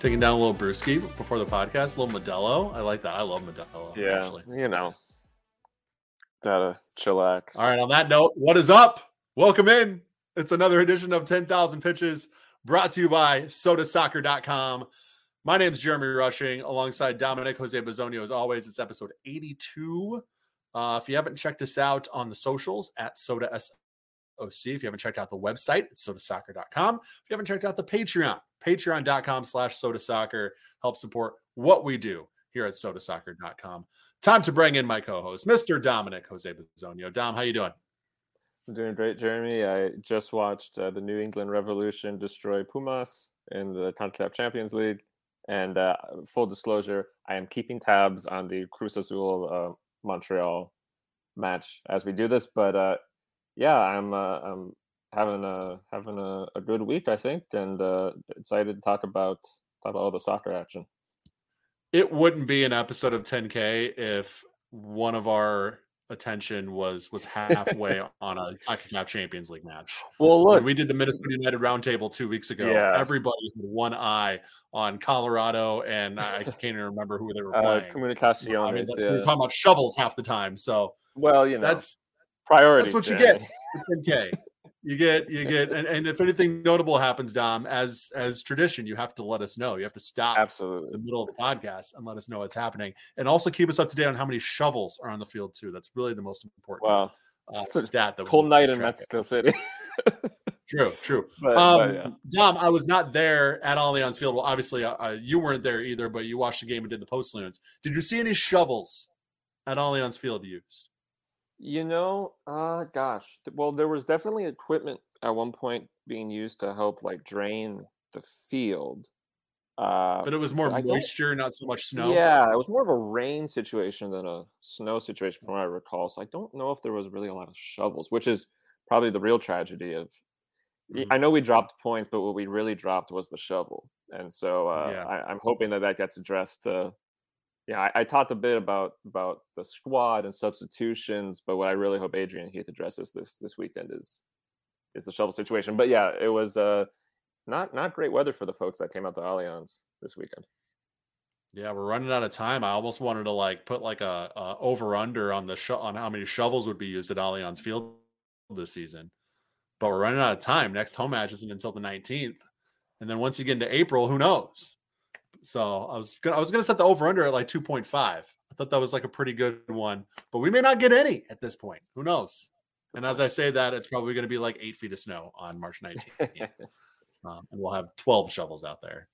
taking down a little brewski before the podcast, a little Modelo. I like that. I love Modelo. Yeah, Actually. you know, gotta chillax. All right. On that note, what is up? Welcome in. It's another edition of 10,000 Pitches brought to you by sodasoccer.com. My name is Jeremy Rushing alongside Dominic Jose Bazonio. As always, it's episode 82. Uh, if you haven't checked us out on the socials at Soda SOC, if you haven't checked out the website, it's sodasoccer.com. If you haven't checked out the Patreon, patreon.com slash sodasoccer, help support what we do here at sodasoccer.com. Time to bring in my co-host, Mr. Dominic Jose Bazonio. Dom, how you doing? I'm doing great, Jeremy. I just watched uh, the New England Revolution destroy Pumas in the CONCACAF Champions League. And uh, full disclosure, I am keeping tabs on the Cruz Azul uh, Montreal match as we do this. But uh, yeah, I'm uh, I'm having a having a, a good week, I think, and uh, excited to talk about talk about all the soccer action. It wouldn't be an episode of 10K if one of our attention was was halfway on a CONCACAF Champions League match. Well, When look, we did the Minnesota United roundtable two weeks ago, Yeah. everybody had one eye on Colorado, and I can't even remember who they were uh, playing. I Comunicaciones. mean, that's, yeah. we're talking about shovels half the time. So well, you know, that's priorities. that's what you get. It's 10K. You get, you get, and, and if anything notable happens, Dom, as as tradition, you have to let us know. You have to stop Absolutely. the middle of the podcast and let us know what's happening, and also keep us up to date on how many shovels are on the field too. That's really the most important Wow. uh, it's a stat. That we Cold night in. Mexico City. True, true. but, Um, but yeah. Dom, I was not there at Allianz Field. Well, obviously, uh, uh, you weren't there either, but you watched the game and did the post loons. Did you see any shovels at Allianz Field used? You know, uh gosh. Well, there was definitely equipment at one point being used to help like drain the field. Uh But it was more I moisture, not so much snow. Yeah, it was more of a rain situation than a snow situation from what I recall. So I don't know if there was really a lot of shovels, which is probably the real tragedy of Mhm. I know we dropped points, but what we really dropped was the shovel. And so uh, Yeah. I, I'm hoping that that gets addressed. Yeah, I, I talked a bit about about the squad and substitutions, but what I really hope Adrian Heath addresses this this weekend is is the shovel situation. But yeah, it was uh, not not great weather for the folks that came out to Allianz this weekend. Yeah, we're running out of time. I almost wanted to like put like a, a over under on the sho- on how many shovels would be used at Allianz Field this season, but we're running out of time. Next home match isn't until the nineteenth, and then once you get into April, who knows? So I was gonna I was gonna set the over under at like two point five. I thought that was like a pretty good one, but we may not get any at this point. Who knows? And as I say that, it's probably going to be like eight feet of snow on March nineteenth um, and we'll have 12 shovels out there.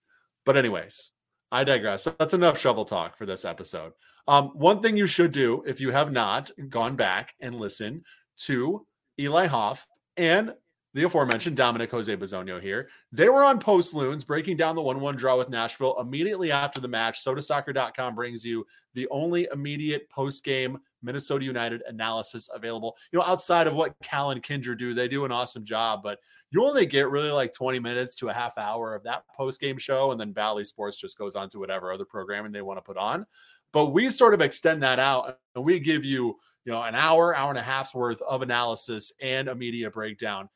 But, anyways, I digress. That's enough shovel talk for this episode. Um, one thing you should do if you have not gone back and listened to Eli Hoff and the aforementioned Dominic Jose Bazonio here, they were on Post Loons breaking down the 1 1 draw with Nashville immediately after the match. SodaSoccer.com brings you the only immediate post game Minnesota United analysis available. You know, outside of what Cal and Kindred do, they do an awesome job, but you only get really like 20 minutes to a half hour of that post game show. And then Bally Sports just goes on to whatever other programming they want to put on. But we sort of extend that out and we give you, you know, an hour, hour and a half's worth of analysis and a media breakdown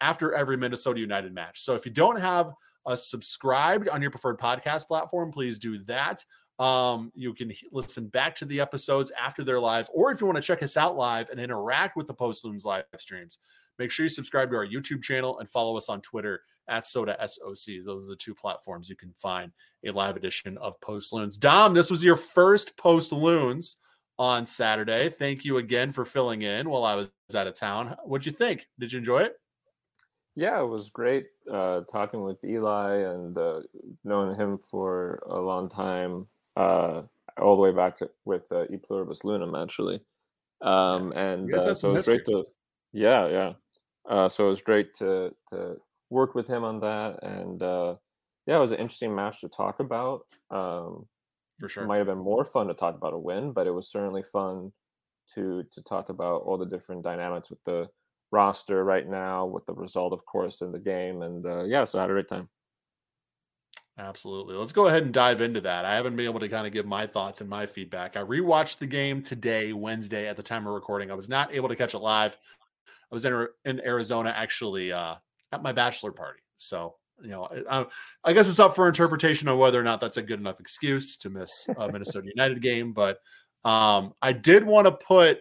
after every Minnesota United match. So if you don't have a subscribed on your preferred podcast platform, please do that. Um, you can listen back to the episodes after they're live, or if you want to check us out live and interact with the Post Loons live streams, make sure you subscribe to our YouTube channel and follow us on Twitter at Soda SOC. Those are the two platforms you can find a live edition of Post Loons. Dom, this was your first Post Loons on Saturday. Thank you again for filling in while I was out of town. What'd you think? Did you enjoy it? Yeah, it was great uh, talking with Eli and uh, knowing him for a long time, uh, all the way back to, with uh, E Pluribus Loonum, actually. Um, and uh, so some it was great to, yeah, yeah. Uh, so it was great to to work with him on that, and uh, yeah, it was an interesting match to talk about. Um, For it sure. might have been more fun to talk about a win, but it was certainly fun to to talk about all the different dynamics with the roster right now, with the result, of course, in the game, and uh, yeah, so I had a great time. Absolutely. Let's go ahead and dive into that. I haven't been able to kind of give my thoughts and my feedback. I rewatched the game today, Wednesday, at the time of recording. I was not able to catch it live. I was in, in Arizona actually uh, at my bachelor party. So you know, I, I, guess it's up for interpretation on whether or not that's a good enough excuse to miss a Minnesota United game. But um, I did want to put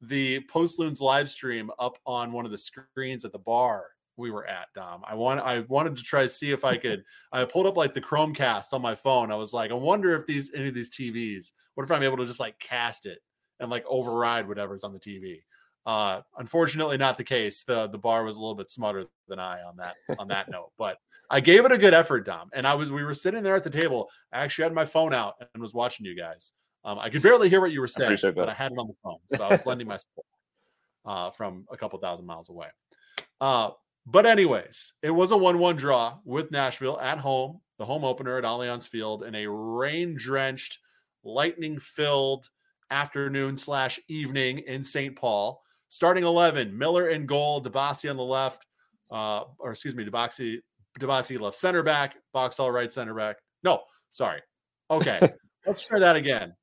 the Post Loons live stream up on one of the screens at the bar we were at Dom. I want I wanted to try to see if I could I pulled up like the Chromecast on my phone. I was like, I wonder if these any of these TVs, what if I'm able to just like cast it and like override whatever's on the TV. Uh unfortunately not the case. The the bar was a little bit smarter than I on that on that note. But I gave it a good effort, Dom. And I was we were sitting there at the table. I actually had my phone out and was watching you guys. Um, I could barely hear what you were saying, I but I had it on the phone. So I was lending my support uh, from a couple thousand miles away. Uh, but anyways, it was a 1-1 draw with Nashville at home, the home opener at Allianz Field in a rain-drenched, lightning-filled afternoon slash evening in St. Paul. Starting 11, Miller in goal, Dibassy on the left, uh, or excuse me, Dibassy, Dibassy left center back, Boxall right center back. No, sorry. Okay, let's try that again.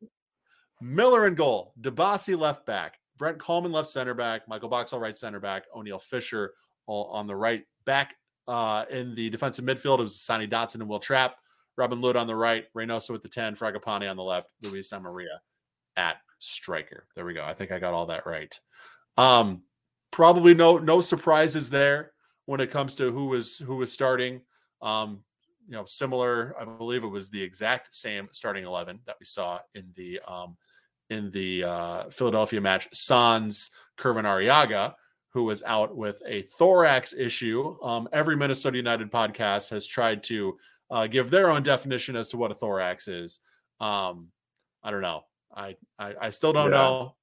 Miller in goal, Dibassy left back, Brent Kallman left center back, Michael Boxall right center back, Oniel Fisher all on the right. Back uh, in the defensive midfield, it was Sonny Dotson and Wil Trapp. Robin Lod on the right, Reynoso with the 10, Fragapane on the left, Luis Amarilla at striker. There we go. I think I got all that right. Um, probably no no surprises there when it comes to who was who was starting. Um, you know, similar. I believe it was the exact same starting eleven that we saw in the um, in the uh, Philadelphia match. Sans, Kervin Arriaga, who was out with a thorax issue. Um, every Minnesota United podcast has tried to uh, give their own definition as to what a thorax is. Um, I don't know. I, I, I still don't yeah. know.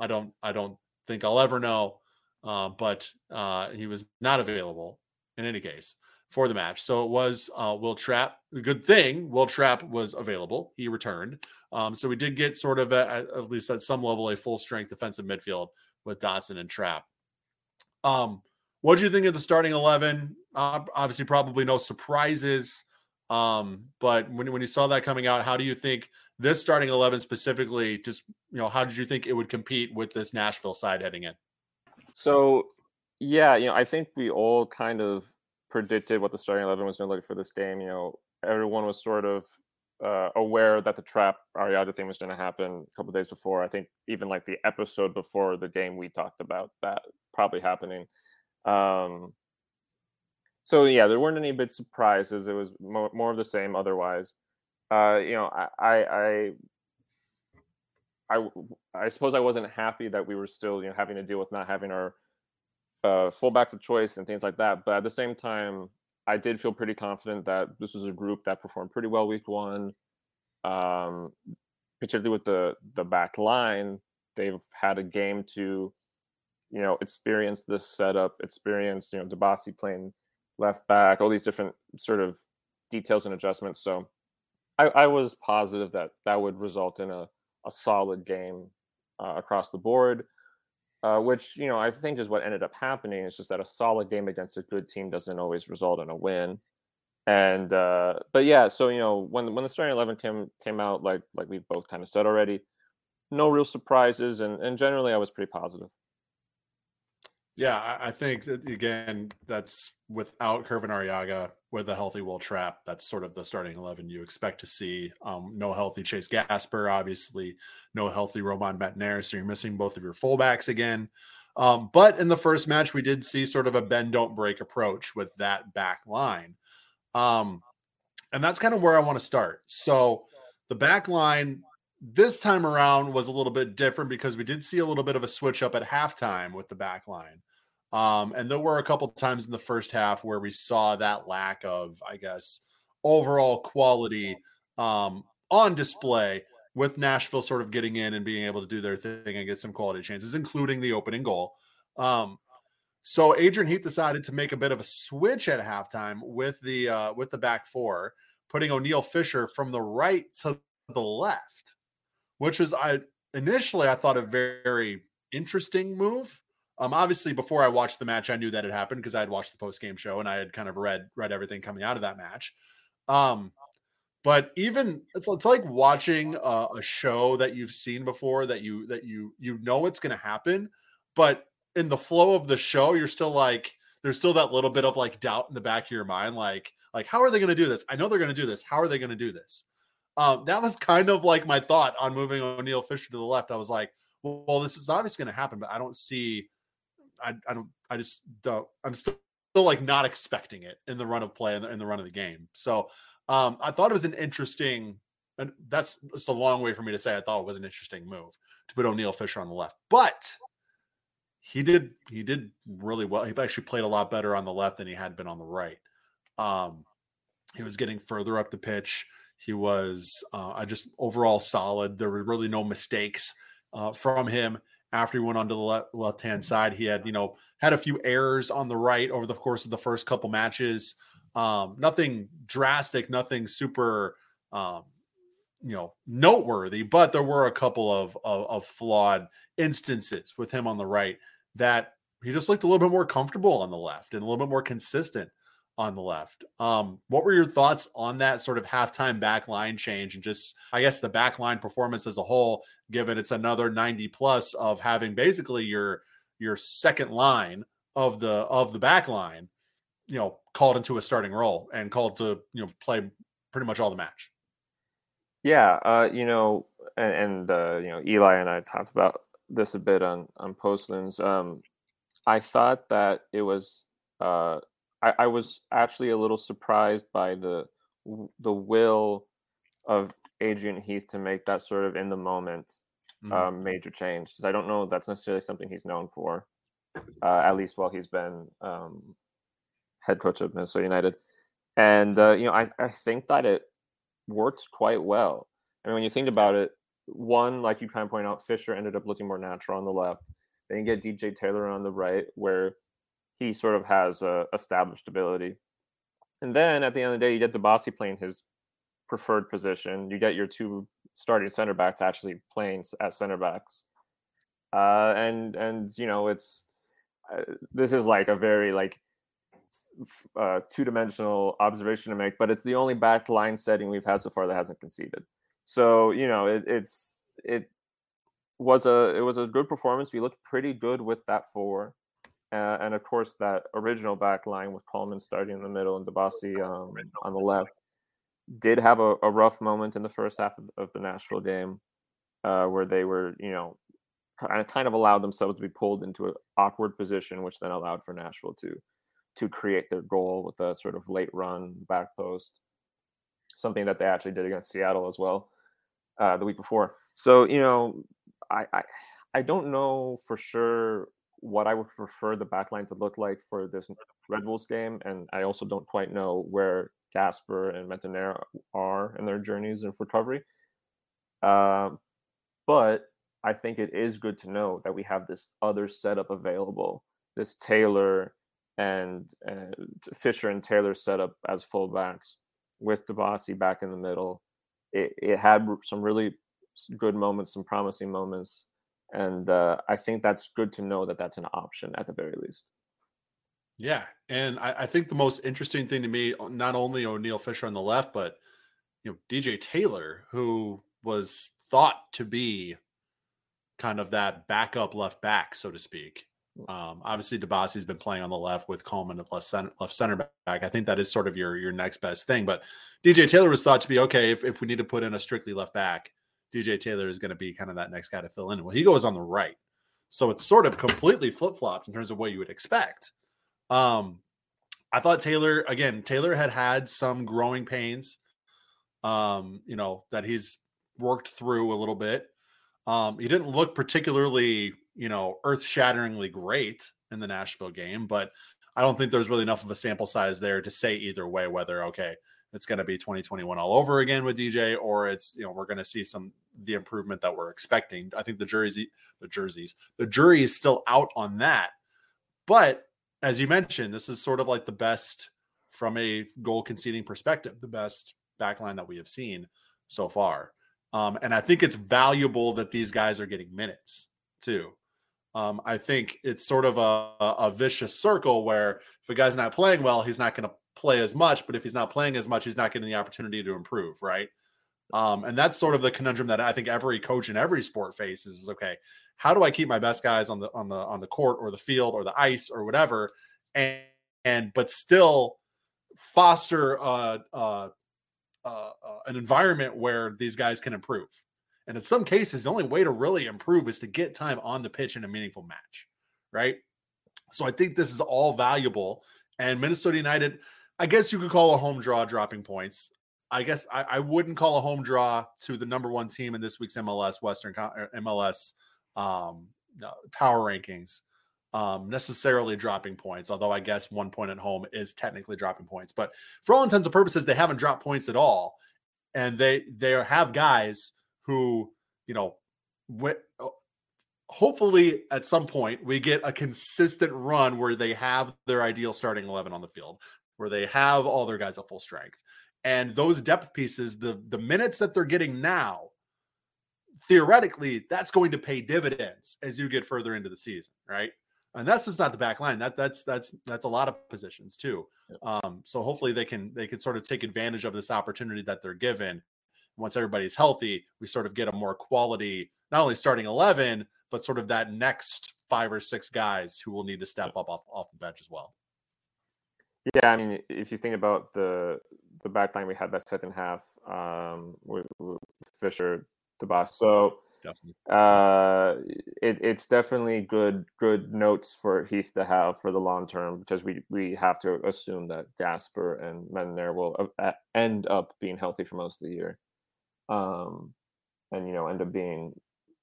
I don't I don't think I'll ever know. Uh, but uh, he was not available in any case for the match. So it was uh, Wil Trapp. Good thing Wil Trapp was available. He returned. Um, so we did get sort of a, at least at some level a full strength defensive midfield with Dotson and Trapp. Um, what do you think of the starting eleven? Uh, obviously, probably no surprises. Um, but when when you saw that coming out, how do you think this starting eleven specifically? Just you know, how did you think it would compete with this Nashville side heading in? So, yeah, you know, I think we all kind of predicted what the starting eleven was going to look for this game. You know, everyone was sort of uh, aware that the Trapp Arriaga thing was going to happen a couple days before. I think even like the episode before the game, we talked about that probably happening. Um, so yeah, there weren't any big surprises. It was more, more of the same. Otherwise, uh, you know, I, I, I, I, I suppose I wasn't happy that we were still, you know, having to deal with not having our uh, fullbacks of choice and things like that. But at the same time, I did feel pretty confident that this was a group that performed pretty well week one. Um, particularly with the the back line, they've had a game to you know, experience this setup, experience you know, Dibassy playing left back, all these different sort of details and adjustments. So I, I was positive that that would result in a, a solid game uh, across the board, uh, which, you know, I think is what ended up happening. It's just that a solid game against a good team doesn't always result in a win. And uh, but yeah, so you know when when the starting eleven came came out, like like we've both kind of said already, no real surprises, and and generally I was pretty positive. Yeah, I think that again, that's without Kervin Arriaga with a healthy Wil Trapp. That's sort of the starting eleven you expect to see. Um, no healthy Chase Gasper, obviously, no healthy Romain Métanire, so you're missing both of your fullbacks again. Um, but in the first match, we did see sort of a bend don't break approach with that back line. Um, and that's kind of where I want to start. So the back line this time around was a little bit different because we did see a little bit of a switch up at halftime with the back line. Um, and there were a couple times in the first half where we saw that lack of, I guess, overall quality um, on display with Nashville sort of getting in and being able to do their thing and get some quality chances, including the opening goal. Um, so Adrian Heath decided to make a bit of a switch at halftime with the uh, with the back four, putting Oniel Fisher from the right to the left which was I initially I thought a very, very interesting move. Um, obviously, before I watched the match, I knew that it happened because I had watched the post game show and I had kind of read read everything coming out of that match. Um, but even it's, it's like watching a, a show that you've seen before that you that you you know it's going to happen, but in the flow of the show, you're still like, there's still that little bit of like doubt in the back of your mind, like like how are they going to do this? I know they're going to do this. How are they going to do this? Um, that was kind of like my thought on moving Oniel Fisher to the left. I was like, well, well this is obviously going to happen, but I don't see. I, I don't. I just don't. I'm still, still like not expecting it in the run of play and the, in the run of the game. So um, I thought it was an interesting, and that's just a long way for me to say I thought it was an interesting move to put Oniel Fisher on the left, but he did he did really well. He actually played a lot better on the left than he had been on the right. Um, he was getting further up the pitch. He was uh, I just overall solid. There were really no mistakes uh, from him after he went onto the left hand side. He had you know had a few errors on the right over the course of the first couple matches. Um, nothing drastic, nothing super um, you know noteworthy, but there were a couple of, of, of flawed instances with him on the right that he just looked a little bit more comfortable on the left and a little bit more consistent on the left. Um, what were your thoughts on that sort of halftime back line change and just, I guess, the back line performance as a whole, given it's another 90 plus of having basically your your second line of the of the back line, you know, called into a starting role and called to, you know, play pretty much all the match. Yeah, uh, you know, and, and uh, you know, Eli and I talked about this a bit on on Post Loons. Um, I thought that it was. Uh, I, I was actually a little surprised by the the will of Adrian Heath to make that sort of in the moment mm-hmm. um, major change because I don't know that's necessarily something he's known for, uh, at least while he's been um, head coach of Minnesota United. And uh, you know, I, I think that it worked quite well. I mean, when you think about it, one, like you kind of point out, Fisher ended up looking more natural on the left. Then you get DJ Taylor on the right, where he sort of has a established ability. And then at the end of the day, you get Dibassy playing his preferred position. You get your two starting center backs actually playing as center backs. Uh, and and you know it's uh, this is like a very like uh, two dimensional observation to make, but it's the only back line setting we've had so far that hasn't conceded. So you know, it, it's it was a it was a good performance. We looked pretty good with that four, uh, and of course that original back line with Kallman starting in the middle and Dibassy um, on the left did have a, a, rough moment in the first half of, of the Nashville game, uh, where they were you know kind of allowed themselves to be pulled into an awkward position, which then allowed for Nashville to to create their goal with a sort of late run back post, something that they actually did against Seattle as well uh, the week before. So you know, I, I I don't know for sure what I would prefer the backline to look like for this Red Bulls game, and I also don't quite know where Gasper and Métanire are in their journeys of recovery. Uh, but I think it is good to know that we have this other setup available, this Taylor and uh, Fisher and Taylor setup as fullbacks with Dibassy back in the middle. It, it had some really good moments, some promising moments, and uh, I think that's good to know that that's an option at the very least. Yeah, and I, I think the most interesting thing to me, not only Oniel Fisher on the left, but you know DJ Taylor, who was thought to be kind of that backup left back, so to speak. Um, obviously, Dibassy's been playing on the left with Kallman at left center, left center back. I think that is sort of your your next best thing. But DJ Taylor was thought to be okay if, if we need to put in a strictly left back. DJ Taylor is going to be kind of that next guy to fill in. Well, he goes on the right, so it's sort of completely flip flopped in terms of what you would expect. Um, I thought Taylor again. Taylor had had some growing pains, um, you know, that he's worked through a little bit. Um, he didn't look particularly you know, earth shatteringly great in the Nashville game, but I don't think there's really enough of a sample size there to say either way whether, okay, it's going to be 2021 all over again with DJ or it's, you know, we're going to see some the improvement that we're expecting. I think the jury's the jerseys, the jury is still out on that. But as you mentioned, this is sort of like the best from a goal conceding perspective, the best backline that we have seen so far. Um, and I think it's valuable that these guys are getting minutes too. Um, I think it's sort of a, a vicious circle where if a guy's not playing well, he's not going to play as much. But if he's not playing as much, he's not getting the opportunity to improve, right? Um, and that's sort of the conundrum that I think every coach in every sport faces is okay, how do I keep my best guys on the on the on the court or the field or the ice or whatever? And, and but still foster uh, uh, uh, an environment where these guys can improve. And in some cases, the only way to really improve is to get time on the pitch in a meaningful match, right? So I think this is all valuable. And Minnesota United, I guess you could call a home draw dropping points. I guess I, I wouldn't call a home draw to the number one team in this week's MLS Western MLS um, power rankings um, necessarily dropping points, although I guess one point at home is technically dropping points. But for all intents and purposes, they haven't dropped points at all, and they they have guys who you know, uh, hopefully at some point we get a consistent run where they have their ideal starting eleven on the field, where they have all their guys at full strength, and those depth pieces, the the minutes that they're getting now theoretically that's going to pay dividends as you get further into the season right and that's just not the back line. That that's that's that's a lot of positions too. Um, so hopefully they can they can sort of take advantage of this opportunity that they're given. Once everybody's healthy, we sort of get a more quality, not only starting eleven, but sort of that next five or six guys who will need to step up off, off the bench as well. Yeah, I mean, if you think about the the back line we had that second half um, with, with Fisher, the So definitely. Uh, it, it's definitely good good notes for Heath to have for the long term because we we have to assume that Gasper and Métanire will uh, end up being healthy for most of the year, um, and you know end up being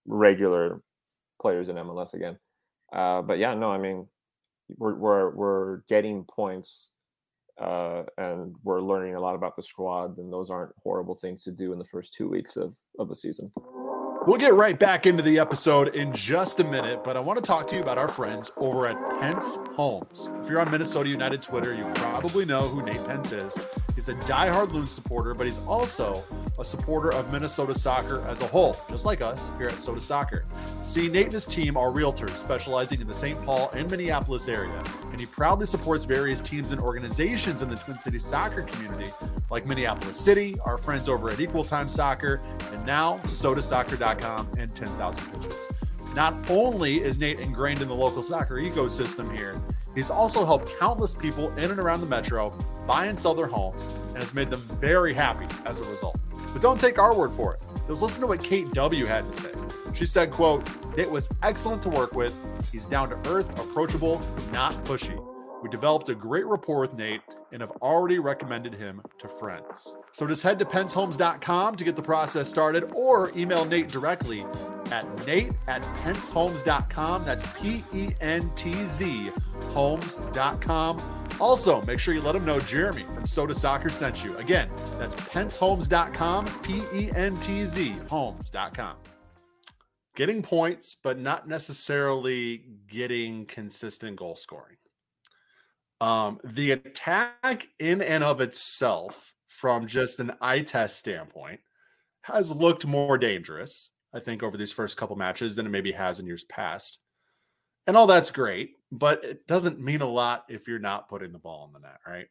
regular players in MLS again. Uh, but yeah, no, I mean we're we're we're getting points. Uh, and we're learning a lot about the squad, and those aren't horrible things to do in the first two weeks of, of a season. We'll get right back into the episode in just a minute, but I want to talk to you about our friends over at Pentz Homes. If you're on Minnesota United Twitter, you probably know who Nate Pentz is. He's a diehard Loon supporter, but he's also a supporter of Minnesota soccer as a whole, just like us here at Soda Soccer. See, Nate and his team are realtors specializing in the St. Paul and Minneapolis area, and he proudly supports various teams and organizations in the Twin Cities soccer community, like Minneapolis City, our friends over at Equal Time Soccer, and now SodaSoccer.com and 10,000 pitches. Not only is Nate ingrained in the local soccer ecosystem here, he's also helped countless people in and around the metro buy and sell their homes and has made them very happy as a result. But don't take our word for it. Just listen to what Kate W had to say. She said, quote, It was excellent to work with. He's down to earth, approachable, not pushy. We developed a great rapport with Nate and have already recommended him to friends. So just head to pentzhomes.com to get the process started or email Nate directly at nate at pentzhomes.com. That's P E N T Z homes.com. Also, make sure you let him know Jeremy from Soda Soccer sent you. Again, that's pentzhomes.com, P E N T Z homes.com. Getting points, but not necessarily getting consistent goal scoring. Um, the attack in and of itself, from just an eye test standpoint, has looked more dangerous, I think, over these first couple matches than it maybe has in years past. And all that's great, but it doesn't mean a lot if you're not putting the ball in the net, right?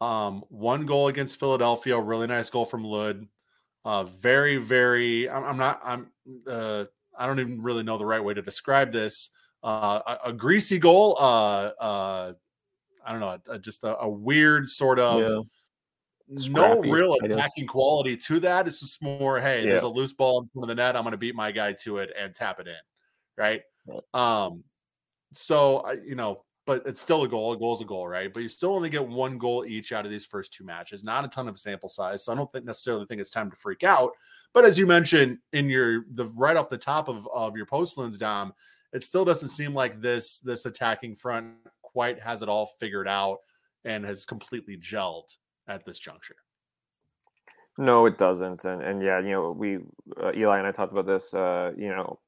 Um, one goal against Philadelphia, really nice goal from Lod. Uh, very, very. I'm, I'm not. I'm. Uh, I don't even really know the right way to describe this. Uh, a, a greasy goal. Uh, uh, I don't know, a, just a, a, weird sort of yeah. Scrappy, no real attacking quality to that. It's just more, hey, yeah. there's a loose ball in front of the net. I'm going to beat my guy to it and tap it in, right? right. Um, so you know, but it's still a goal. A goal is a goal, right? But you still only get one goal each out of these first two matches. Not a ton of sample size, so I don't think necessarily think it's time to freak out. But as you mentioned in your the right off the top of of your post loons, Dom, it still doesn't seem like this this attacking front quite has it all figured out and has completely gelled at this juncture. No, it doesn't. And and yeah, you know, we uh, Eli and I talked about this. Uh, you know,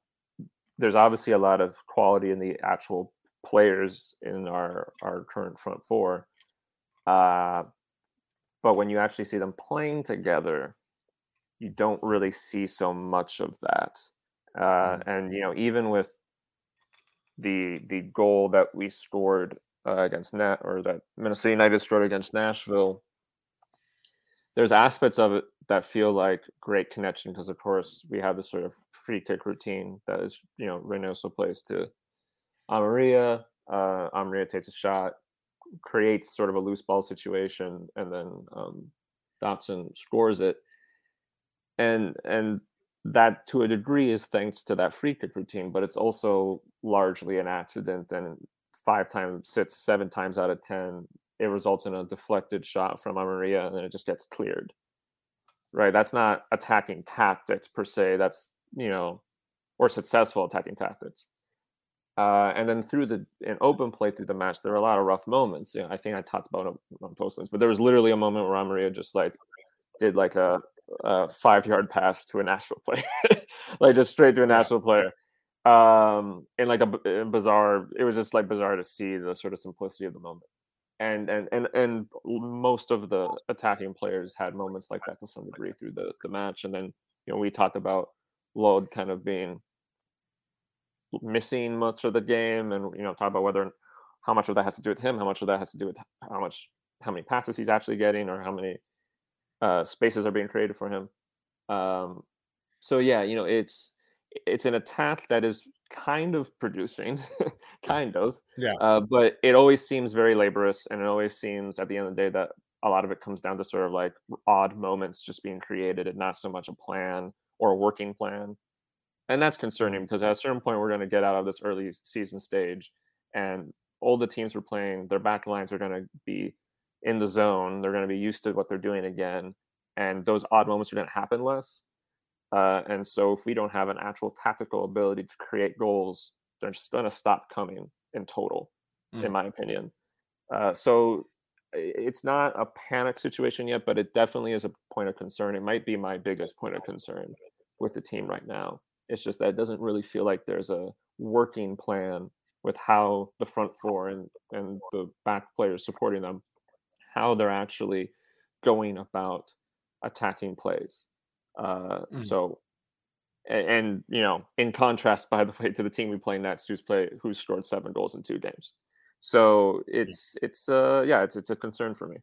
there's obviously a lot of quality in the actual players in our our current front four. Uh, but when you actually see them playing together, you don't really see so much of that. Uh, mm-hmm. And you know, even with the the goal that we scored uh, against Nat or that Minnesota United scored against Nashville. There's aspects of it that feel like great connection because, of course, we have this sort of free kick routine that is, you know, Reynoso plays to Amarilla. Uh, Amarilla takes a shot, creates sort of a loose ball situation, and then um, Dotson scores it. And and that to a degree is thanks to that free kick routine, but it's also largely an accident. And five times, six, seven times out of ten, it results in a deflected shot from Amarilla and then it just gets cleared. Right? That's not attacking tactics per se. That's you know, or successful attacking tactics. Uh, and then through the an open play through the match, there were a lot of rough moments. You know, I think I talked about it on Post Loons, but there was literally a moment where Amarilla just like did like a, a five yard pass to a Nashville player, like just straight to a Nashville player. Um, and like a, a bizarre, it was just like bizarre to see the sort of simplicity of the moment. And and and and most of the attacking players had moments like that to some degree through the the match. And then you know we talked about Lod kind of being missing much of the game, and you know talk about whether how much of that has to do with him, how much of that has to do with how much how many passes he's actually getting, or how many uh, spaces are being created for him. Um, so yeah, you know it's it's an attack that is kind of producing, kind of, yeah. Uh, but it always seems very laborious, and it always seems at the end of the day that a lot of it comes down to sort of like odd moments just being created, and not so much a plan or a working plan and that's concerning because at a certain point we're going to get out of this early season stage and all the teams we're playing their back lines are going to be in the zone they're going to be used to what they're doing again and those odd moments are going to happen less uh, and so if we don't have an actual tactical ability to create goals they're just going to stop coming in total mm. in my opinion. Uh, so it's not a panic situation yet but it definitely is a point of concern. It might be my biggest point of concern with the team right now. It's just that it doesn't really feel like there's a working plan with how the front four and, and the back players supporting them, how they're actually going about attacking plays. Uh, mm. So, and, and, you know, in contrast, by the way, to the team we play next, who's play who's scored seven goals in two games. So it's yeah. it's uh yeah it's it's a concern for me.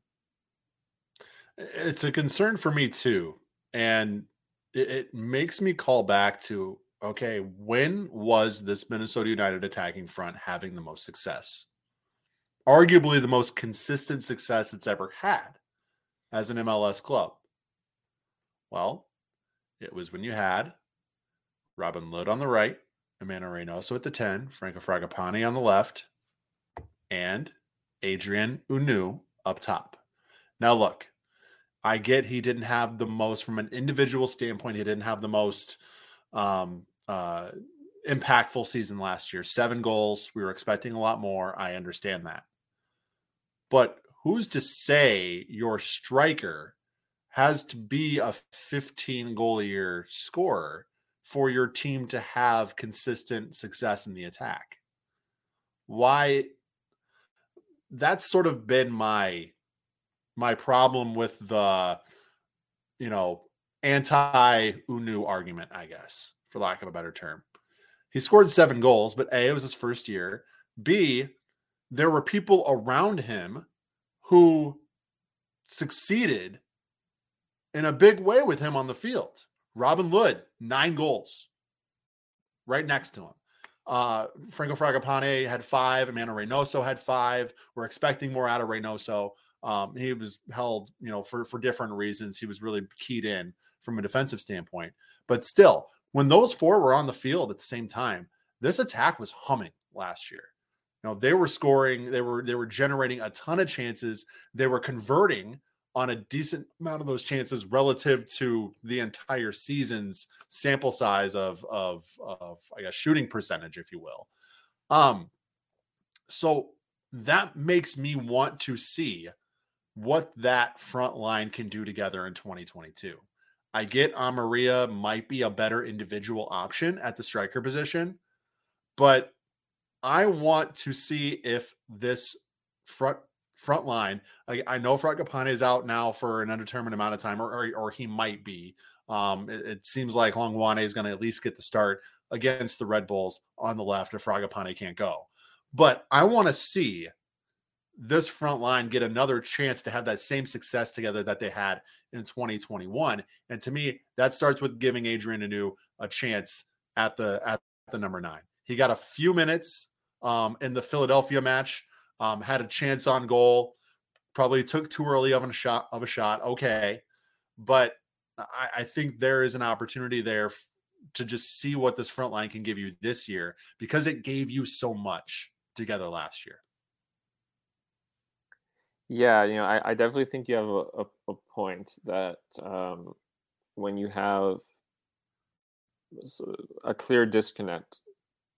It's a concern for me too, and it, it makes me call back to okay, when was this Minnesota United attacking front having the most success? Arguably the most consistent success it's ever had as an MLS club. Well, it was when you had Robin Lod on the right, Amanda Reynoso at the 10, Franco Fragapane on the left, and Adrien Hunou up top. Now, look, I get he didn't have the most from an individual standpoint. He didn't have the most um, uh, impactful season last year. Seven goals. We were expecting a lot more. I understand that, but who's to say your striker has to be a 15 goal a year scorer for your team to have consistent success in the attack? Why? That's sort of been my my problem with the you know anti Hunou argument, I guess, for lack of a better term. He scored seven goals, but A, it was his first year. B, there were people around him who succeeded in a big way with him on the field. Robin Lod, nine goals, right next to him. Uh, Franco Fragapane had five. Amanda Reynoso had five. We're expecting more out of Reynoso. Um, he was held, you know, for for different reasons. He was really keyed in from a defensive standpoint. But still, when those four were on the field at the same time, this attack was humming last year. Know, they were scoring, they were they were generating a ton of chances. They were converting on a decent amount of those chances relative to the entire season's sample size of of of I guess shooting percentage, if you will. Um, so that makes me want to see what that front line can do together in 2022. I get Amarilla might be a better individual option at the striker position, but I want to see if this front front line. I, I know Fragapane is out now for an undetermined amount of time, or or, or he might be. Um, it, it, seems like Hlongwane is going to at least get the start against the Red Bulls on the left if Fragapane can't go. But I want to see this front line get another chance to have that same success together that they had in 2021. And to me, that starts with giving Adrien Hunou a chance at the at the number nine. He got a few minutes um, in the Philadelphia match. Um, had a chance on goal, probably took too early of a shot of a shot. Okay, but I, I think there is an opportunity there f- to just see what this front line can give you this year because it gave you so much together last year. Yeah, you know, I, I definitely think you have a, a, a point that um, when you have a clear disconnect,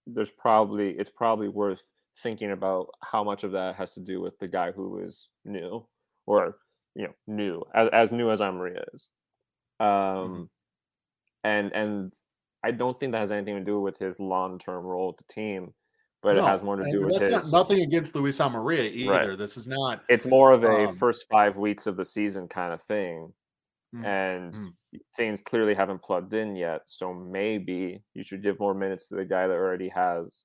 there's probably it's probably worth thinking about how much of that has to do with the guy who is new or you know new as as new as Amarilla is. Um, mm-hmm. and and I don't think that has anything to do with his long term role with the team but no, it has more to do with his. Not, nothing against Luis Amarilla either. Right. This is not. It's more of a um, first five weeks of the season kind of thing, mm-hmm. and mm-hmm. Things clearly haven't plugged in yet. So maybe you should give more minutes to the guy that already has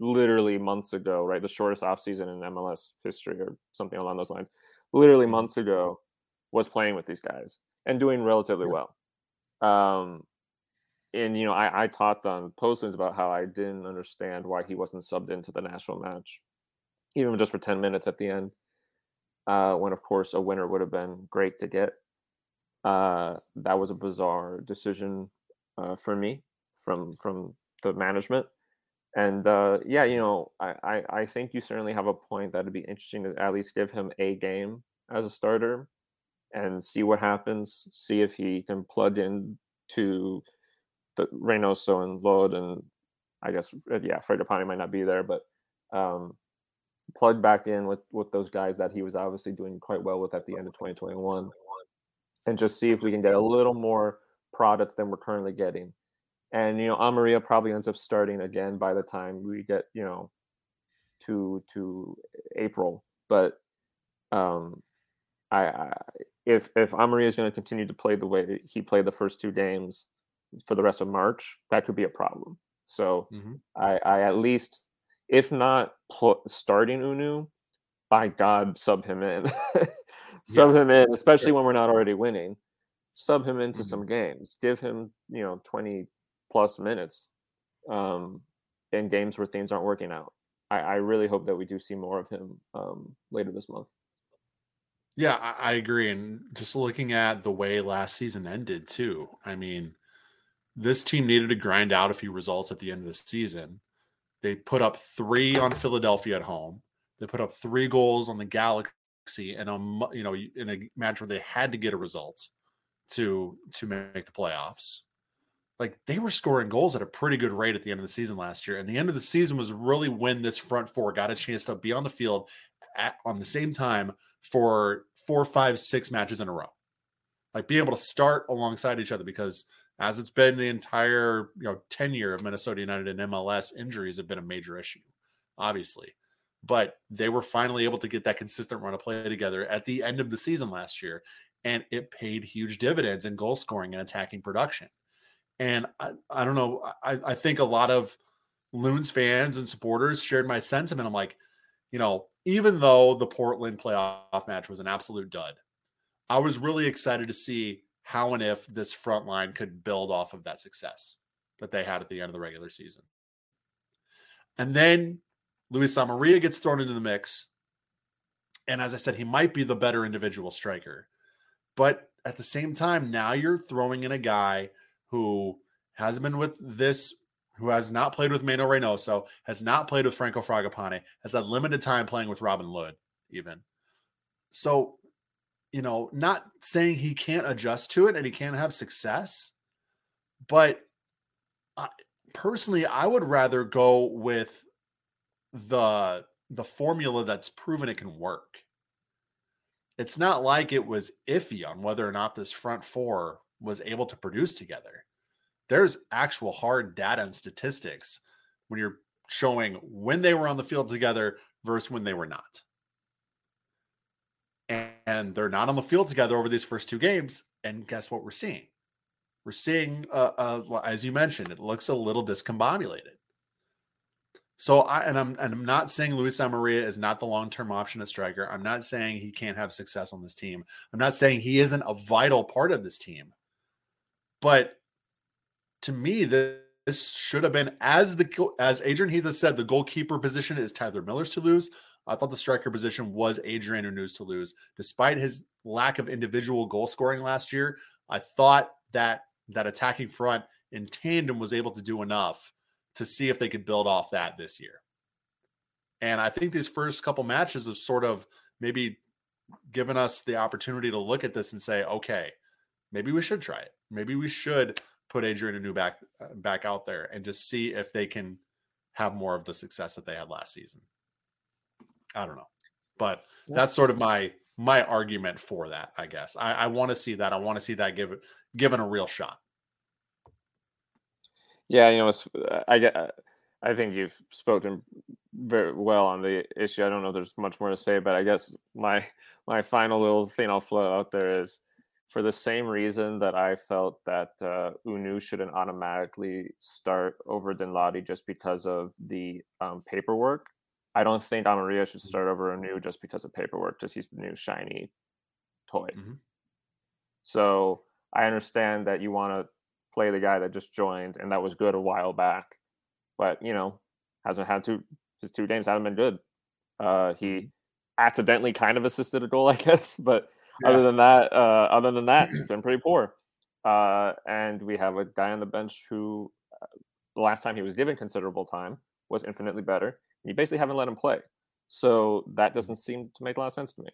literally months ago, right? The shortest offseason in MLS history or something along those lines. Literally mm-hmm. months ago was playing with these guys and doing relatively well. Um, and you know, I, I talked on Post Loons about how I didn't understand why he wasn't subbed into the Nashville match, even just for ten minutes at the end. Uh, when of course a winner would have been great to get. Uh, that was a bizarre decision uh, for me from from the management. And uh, yeah, you know, I, I, I think you certainly have a point that it'd be interesting to at least give him a game as a starter and see what happens. See if he can plug in to the Reynoso and Lod and I guess uh, yeah, Fragapane might not be there, but um, plug back in with with those guys that he was obviously doing quite well with at the end of 2021, and just see if we can get a little more product than we're currently getting. And you know, Amarilla probably ends up starting again by the time we get you know to to April, but um, I, I if if Amarilla is going to continue to play the way he played the first two games for the rest of March, that could be a problem. So mm-hmm. I, I, at least, if not pl- starting Hunou, by God, sub him in. sub yeah. him in, especially when we're not already winning. Sub him into mm-hmm. some games. Give him, you know, 20 plus minutes um, in games where things aren't working out. I, I really hope that we do see more of him um, later this month. Yeah, I, I agree. And just looking at the way last season ended, too, I mean, this team needed to grind out a few results at the end of the season. They put up three on Philadelphia at home. They put up three goals on the Galaxy, and um, you know, in a match where they had to get a result to to make the playoffs. Like they were scoring goals at a pretty good rate at the end of the season last year, and the end of the season was really when this front four got a chance to be on the field at, on the same time for four, five, six matches in a row. Like be able to start alongside each other because as it's been the entire you know tenure of Minnesota United and MLS, injuries have been a major issue, obviously. But they were finally able to get that consistent run of play together at the end of the season last year, and it paid huge dividends in goal scoring and attacking production. And I, I don't know, I, I think a lot of Loons fans and supporters shared my sentiment. I'm like, you know, even though the Portland playoff match was an absolute dud, I was really excited to see how and if this front line could build off of that success that they had at the end of the regular season. And then Luis Amarilla gets thrown into the mix. And as I said, he might be the better individual striker. But at the same time, now you're throwing in a guy who has been with this, who has not played with Mano Reynoso, has not played with Franco Fragapane, has had limited time playing with Robin Lod, even. So you know, not saying he can't adjust to it and he can't have success, but I, personally, I would rather go with the the formula that's proven it can work. It's not like it was iffy on whether or not this front four was able to produce together. There's actual hard data and statistics when you're showing when they were on the field together versus when they were not and they're not on the field together over these first two games. And guess what we're seeing? We're seeing, uh, uh, as you mentioned, it looks a little discombobulated. So I and I'm and I'm not saying Luis Amarilla is not the long-term option at striker. I'm not saying he can't have success on this team. I'm not saying he isn't a vital part of this team. But to me, this this should have been as the as Adrian Heath has said, the goalkeeper position is Tyler Miller's to lose. I thought the striker position was Adrien Hunou's to lose, despite his lack of individual goal scoring last year. I thought that that attacking front in tandem was able to do enough to see if they could build off that this year. And I think these first couple matches have sort of maybe given us the opportunity to look at this and say, okay, maybe we should try it. Maybe we should put Adrien Hunou back uh, back out there and just see if they can have more of the success that they had last season. I don't know, but that's sort of my my argument for that. I guess I, I want to see that. I want to see that given given a real shot. Yeah, you know, I get. I think you've spoken very well on the issue. I don't know if there's much more to say, but I guess my my final little thing I'll float out there is for the same reason that I felt that uh, Hunou shouldn't automatically start over Danladi just because of the um, paperwork. I don't think Amarilla should mm-hmm. start over Hunou just because of paperwork, because he's the new shiny toy. Mm-hmm. So I understand that you want to play the guy that just joined and that was good a while back, but you know hasn't had two his two games haven't been good. Uh, he mm-hmm. accidentally kind of assisted a goal, I guess, but yeah. other than that, uh, other than that, he's been pretty poor. Uh, and we have a guy on the bench who, uh, the last time he was given considerable time, was infinitely better. You basically haven't let him play, so that doesn't seem to make a lot of sense to me.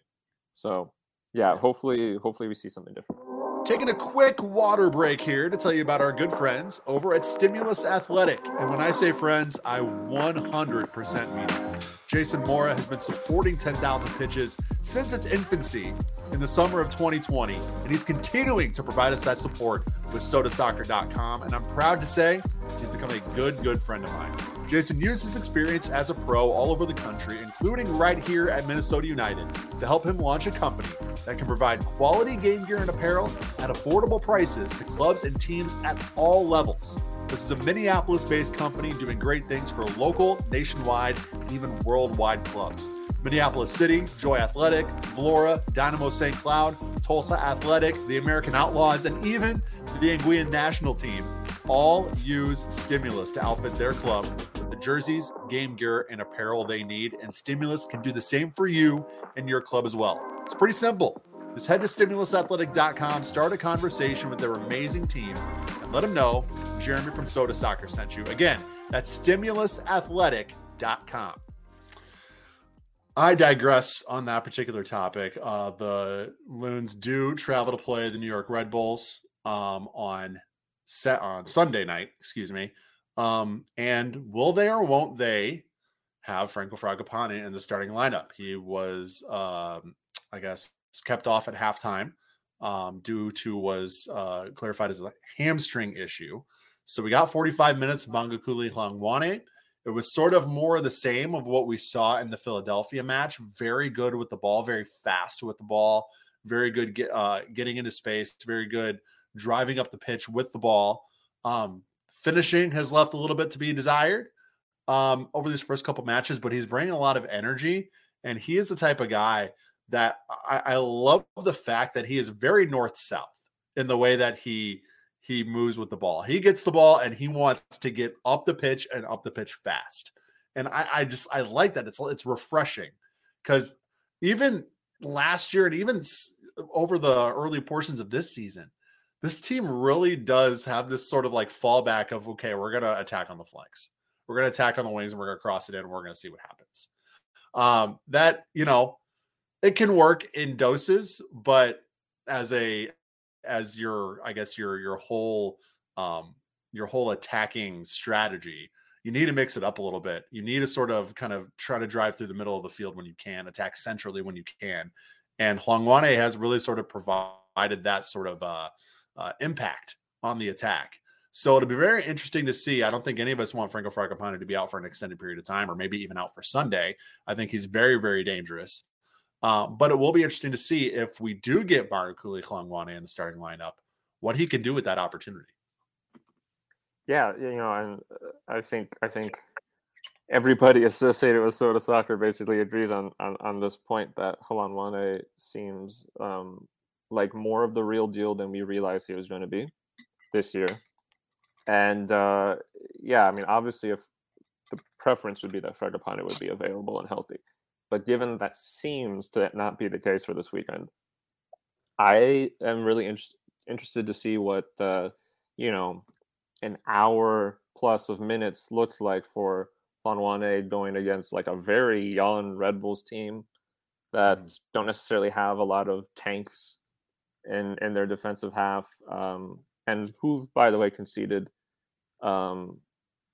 So, yeah, hopefully, hopefully we see something different. Taking a quick water break here to tell you about our good friends over at Stimulus Athletic. And when I say friends, I 100% mean it. Jason Mora has been supporting 10,000 pitches since its infancy in the summer of 2020, and he's continuing to provide us that support with sotasoccer.com. And I'm proud to say he's become a good, good friend of mine. Jason used his experience as a pro all over the country, including right here at Minnesota United, to help him launch a company that can provide quality game gear and apparel at affordable prices to clubs and teams at all levels. This is a Minneapolis based company doing great things for local, nationwide, and even worldwide clubs. Minneapolis City, Joy Athletic, Vlora, Dynamo St. Cloud, Tulsa Athletic, the American Outlaws, and even the Anguillan national team all use Stimulus to outfit their club with the jerseys, game gear, and apparel they need. And Stimulus can do the same for you and your club as well. It's pretty simple. Just head to stimulusathletic.com, start a conversation with their amazing team, and let them know Jeremy from Sota Soccer sent you. Again, that's stimulusathletic.com. I digress on that particular topic. Uh, the Loons do travel to play the New York Red Bulls um, on set on Sunday night. Excuse me. Um, and will they or won't they have Franco Fragapane in the starting lineup? He was, um, I guess, kept off at halftime um, due to was uh, clarified as a hamstring issue. So we got 45 minutes Bongokuhle Hlongwane. It was sort of more of the same of what we saw in the Philadelphia match. Very good with the ball, very fast with the ball, very good get, uh, getting into space, very good driving up the pitch with the ball. Um, finishing has left a little bit to be desired um, over these first couple matches, but he's bringing a lot of energy, and he is the type of guy that I, I love the fact that he is very north south in the way that he he moves with the ball. He gets the ball and he wants to get up the pitch and up the pitch fast. And I, I just I like that. It's it's refreshing because even last year and even over the early portions of this season, this team really does have this sort of like fallback of okay, we're gonna attack on the flanks, we're gonna attack on the wings, and we're gonna cross it in, and we're gonna see what happens. Um, that you know, it can work in doses, but as a as your I guess your your whole um your whole attacking strategy, you need to mix it up a little bit. You need to sort of kind of try to drive through the middle of the field when you can, attack centrally when you can. And Hlongwane has really sort of provided that sort of uh, uh, impact on the attack. So it'll be very interesting to see. I don't think any of us want Franco Fragapane to be out for an extended period of time, or maybe even out for Sunday. I think he's very, very dangerous. Uh, but it will be interesting to see if we do get Bongokuhle Hlongwane in the starting lineup, what he can do with that opportunity. Yeah, you know, and uh, I think I think everybody associated with Sota Soccer basically agrees on on, on this point that Hlongwane seems um, like more of the real deal than we realized he was going to be this year. and uh, yeah, I mean, obviously, if the preference would be that Fragapane would be available and healthy, but given that seems to not be the case for this weekend, I am really in- interested to see what uh, you know an hour plus of minutes looks like for Hlongwane going against like a very young Red Bulls team that mm. don't necessarily have a lot of tanks in in their defensive half, um, and who, by the way, conceded um,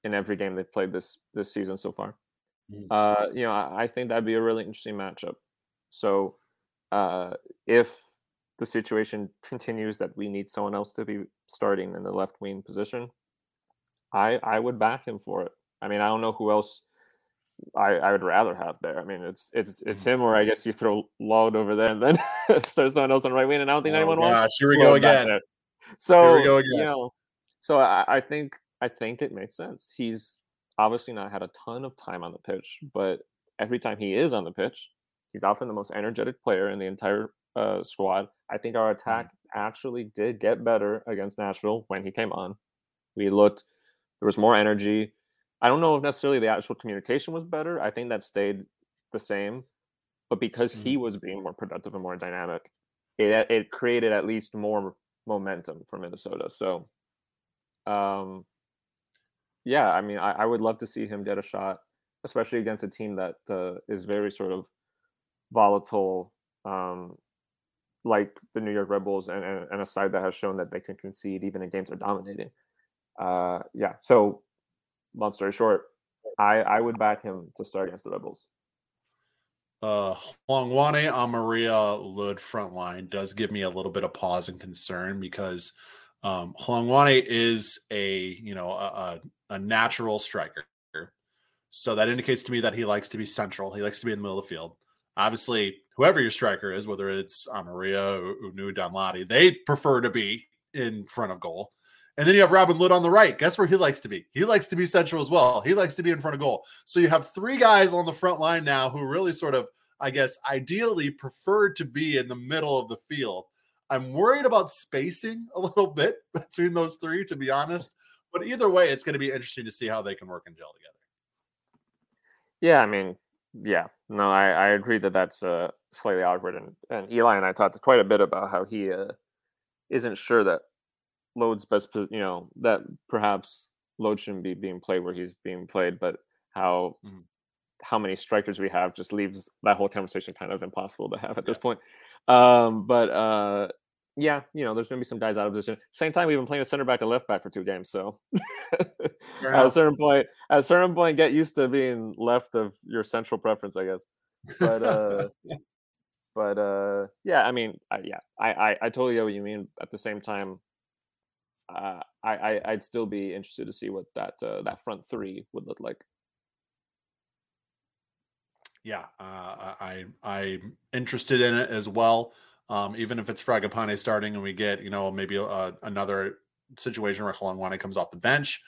in every game they played this this season so far. Mm. Uh, you know, I, I, think that'd be a really interesting matchup. So, uh, if the situation continues that we need someone else to be starting in the left wing position, I I would back him for it. I mean, I don't know who else I, I would rather have there. I mean, it's it's it's mm-hmm. him, or I guess you throw Lod over there and then start someone else on right wing. And I don't think oh, anyone gosh, wants. Here we go again. So here we go again. you know, so I, I think I think it makes sense. He's obviously not had a ton of time on the pitch, but every time he is on the pitch, he's often the most energetic player in the entire uh, squad. I think our attack mm-hmm. actually did get better against Nashville when he came on. We looked there was more energy. I don't know if necessarily the actual communication was better. I think that stayed the same, but because mm-hmm. he was being more productive and more dynamic, it it created at least more momentum for Minnesota. So, um, yeah, I mean, I, I would love to see him get a shot, especially against a team that uh, is very sort of volatile, um, like the New York Red Bulls, and, and, and a side that has shown that they can concede even in games they're dominating uh, yeah. So, long story short, I I would back him to start against the Rebels. Uh, Hlongwane Amarilla Lod front line does give me a little bit of pause and concern because um, Hlongwane is a you know a, a, natural striker, so that indicates to me that he likes to be central. He likes to be in the middle of the field. Obviously, whoever your striker is, whether it's Amarilla or Hunou Danladi, they prefer to be in front of goal. And then you have Robin Lod on the right. Guess where he likes to be? He likes to be central as well. He likes to be in front of goal. So you have three guys on the front line now who really sort of, I guess, ideally prefer to be in the middle of the field. I'm worried about spacing a little bit between those three, to be honest. But either way, it's going to be interesting to see how they can work and gel together. Yeah, I mean, yeah, no, I, I agree that that's uh, slightly awkward. And, and Eli and I talked quite a bit about how he uh, isn't sure that Lod's best, you know, that perhaps Lod shouldn't be being played where he's being played, but how mm-hmm. how many strikers we have just leaves that whole conversation kind of impossible to have at this point. Um, but uh, yeah, you know, there's going to be some guys out of position. Same time, we've been playing a center back and left back for two games, so at a certain point, at a certain point, get used to being left of your central preference, I guess. But uh, but uh, yeah, I mean, I, yeah, I, I I totally get what you mean. At the same time, uh, I, I would still be interested to see what that uh, that front three would look like. Yeah, uh, I I'm interested in it as well. Um, even if it's Fragapane starting and we get you know maybe uh, another situation where Hlongwane comes off the bench,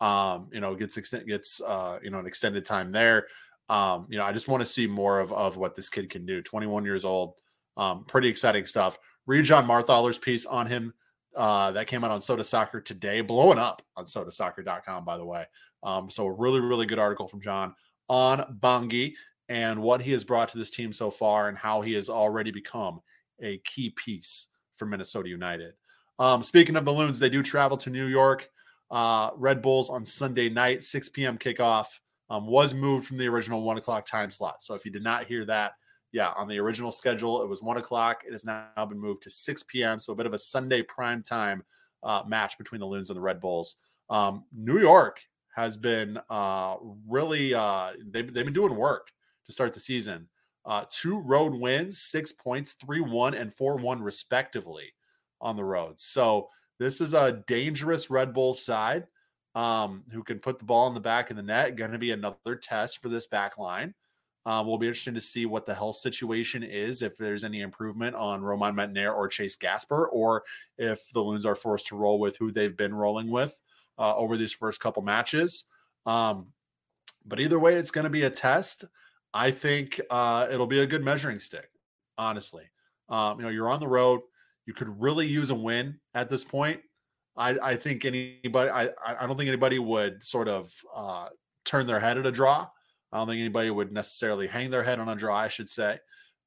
um, you know gets gets uh, you know an extended time there. Um, you know I just want to see more of of what this kid can do. 21 years old, um, pretty exciting stuff. Read John Marthaler's piece on him uh, that came out on Sota Soccer today, blowing up on sotasoccer.com, by the way. Um, so a really, really good article from John on Bongi and what he has brought to this team so far and how he has already become a key piece for Minnesota United. Um, speaking of the Loons, they do travel to New York. Uh, Red Bulls on Sunday night, 6 p.m. kickoff um, was moved from the original one o'clock time slot. So if you did not hear that, yeah, on the original schedule, it was one o'clock. It has now been moved to 6 p.m. So a bit of a Sunday prime time uh, match between the Loons and the Red Bulls. Um, New York has been uh, really, uh, they've, they've been doing work to start the season. Uh, two road wins, six points, 3 1 and 4 1, respectively, on the road. So this is a dangerous Red Bull side um, who can put the ball in the back of the net. Going to be another test for this back line. Um, we'll be interested to see what the health situation is, if there's any improvement on Romain Métanire or Chase Gasper, or if the Loons are forced to roll with who they've been rolling with uh, over these first couple matches. Um, but either way, it's going to be a test. I think uh, it'll be a good measuring stick, honestly. Um, you know, you're on the road. You could really use a win at this point. I, I think anybody, I, I don't think anybody would sort of uh, turn their head at a draw. I don't think anybody would necessarily hang their head on a draw, I should say.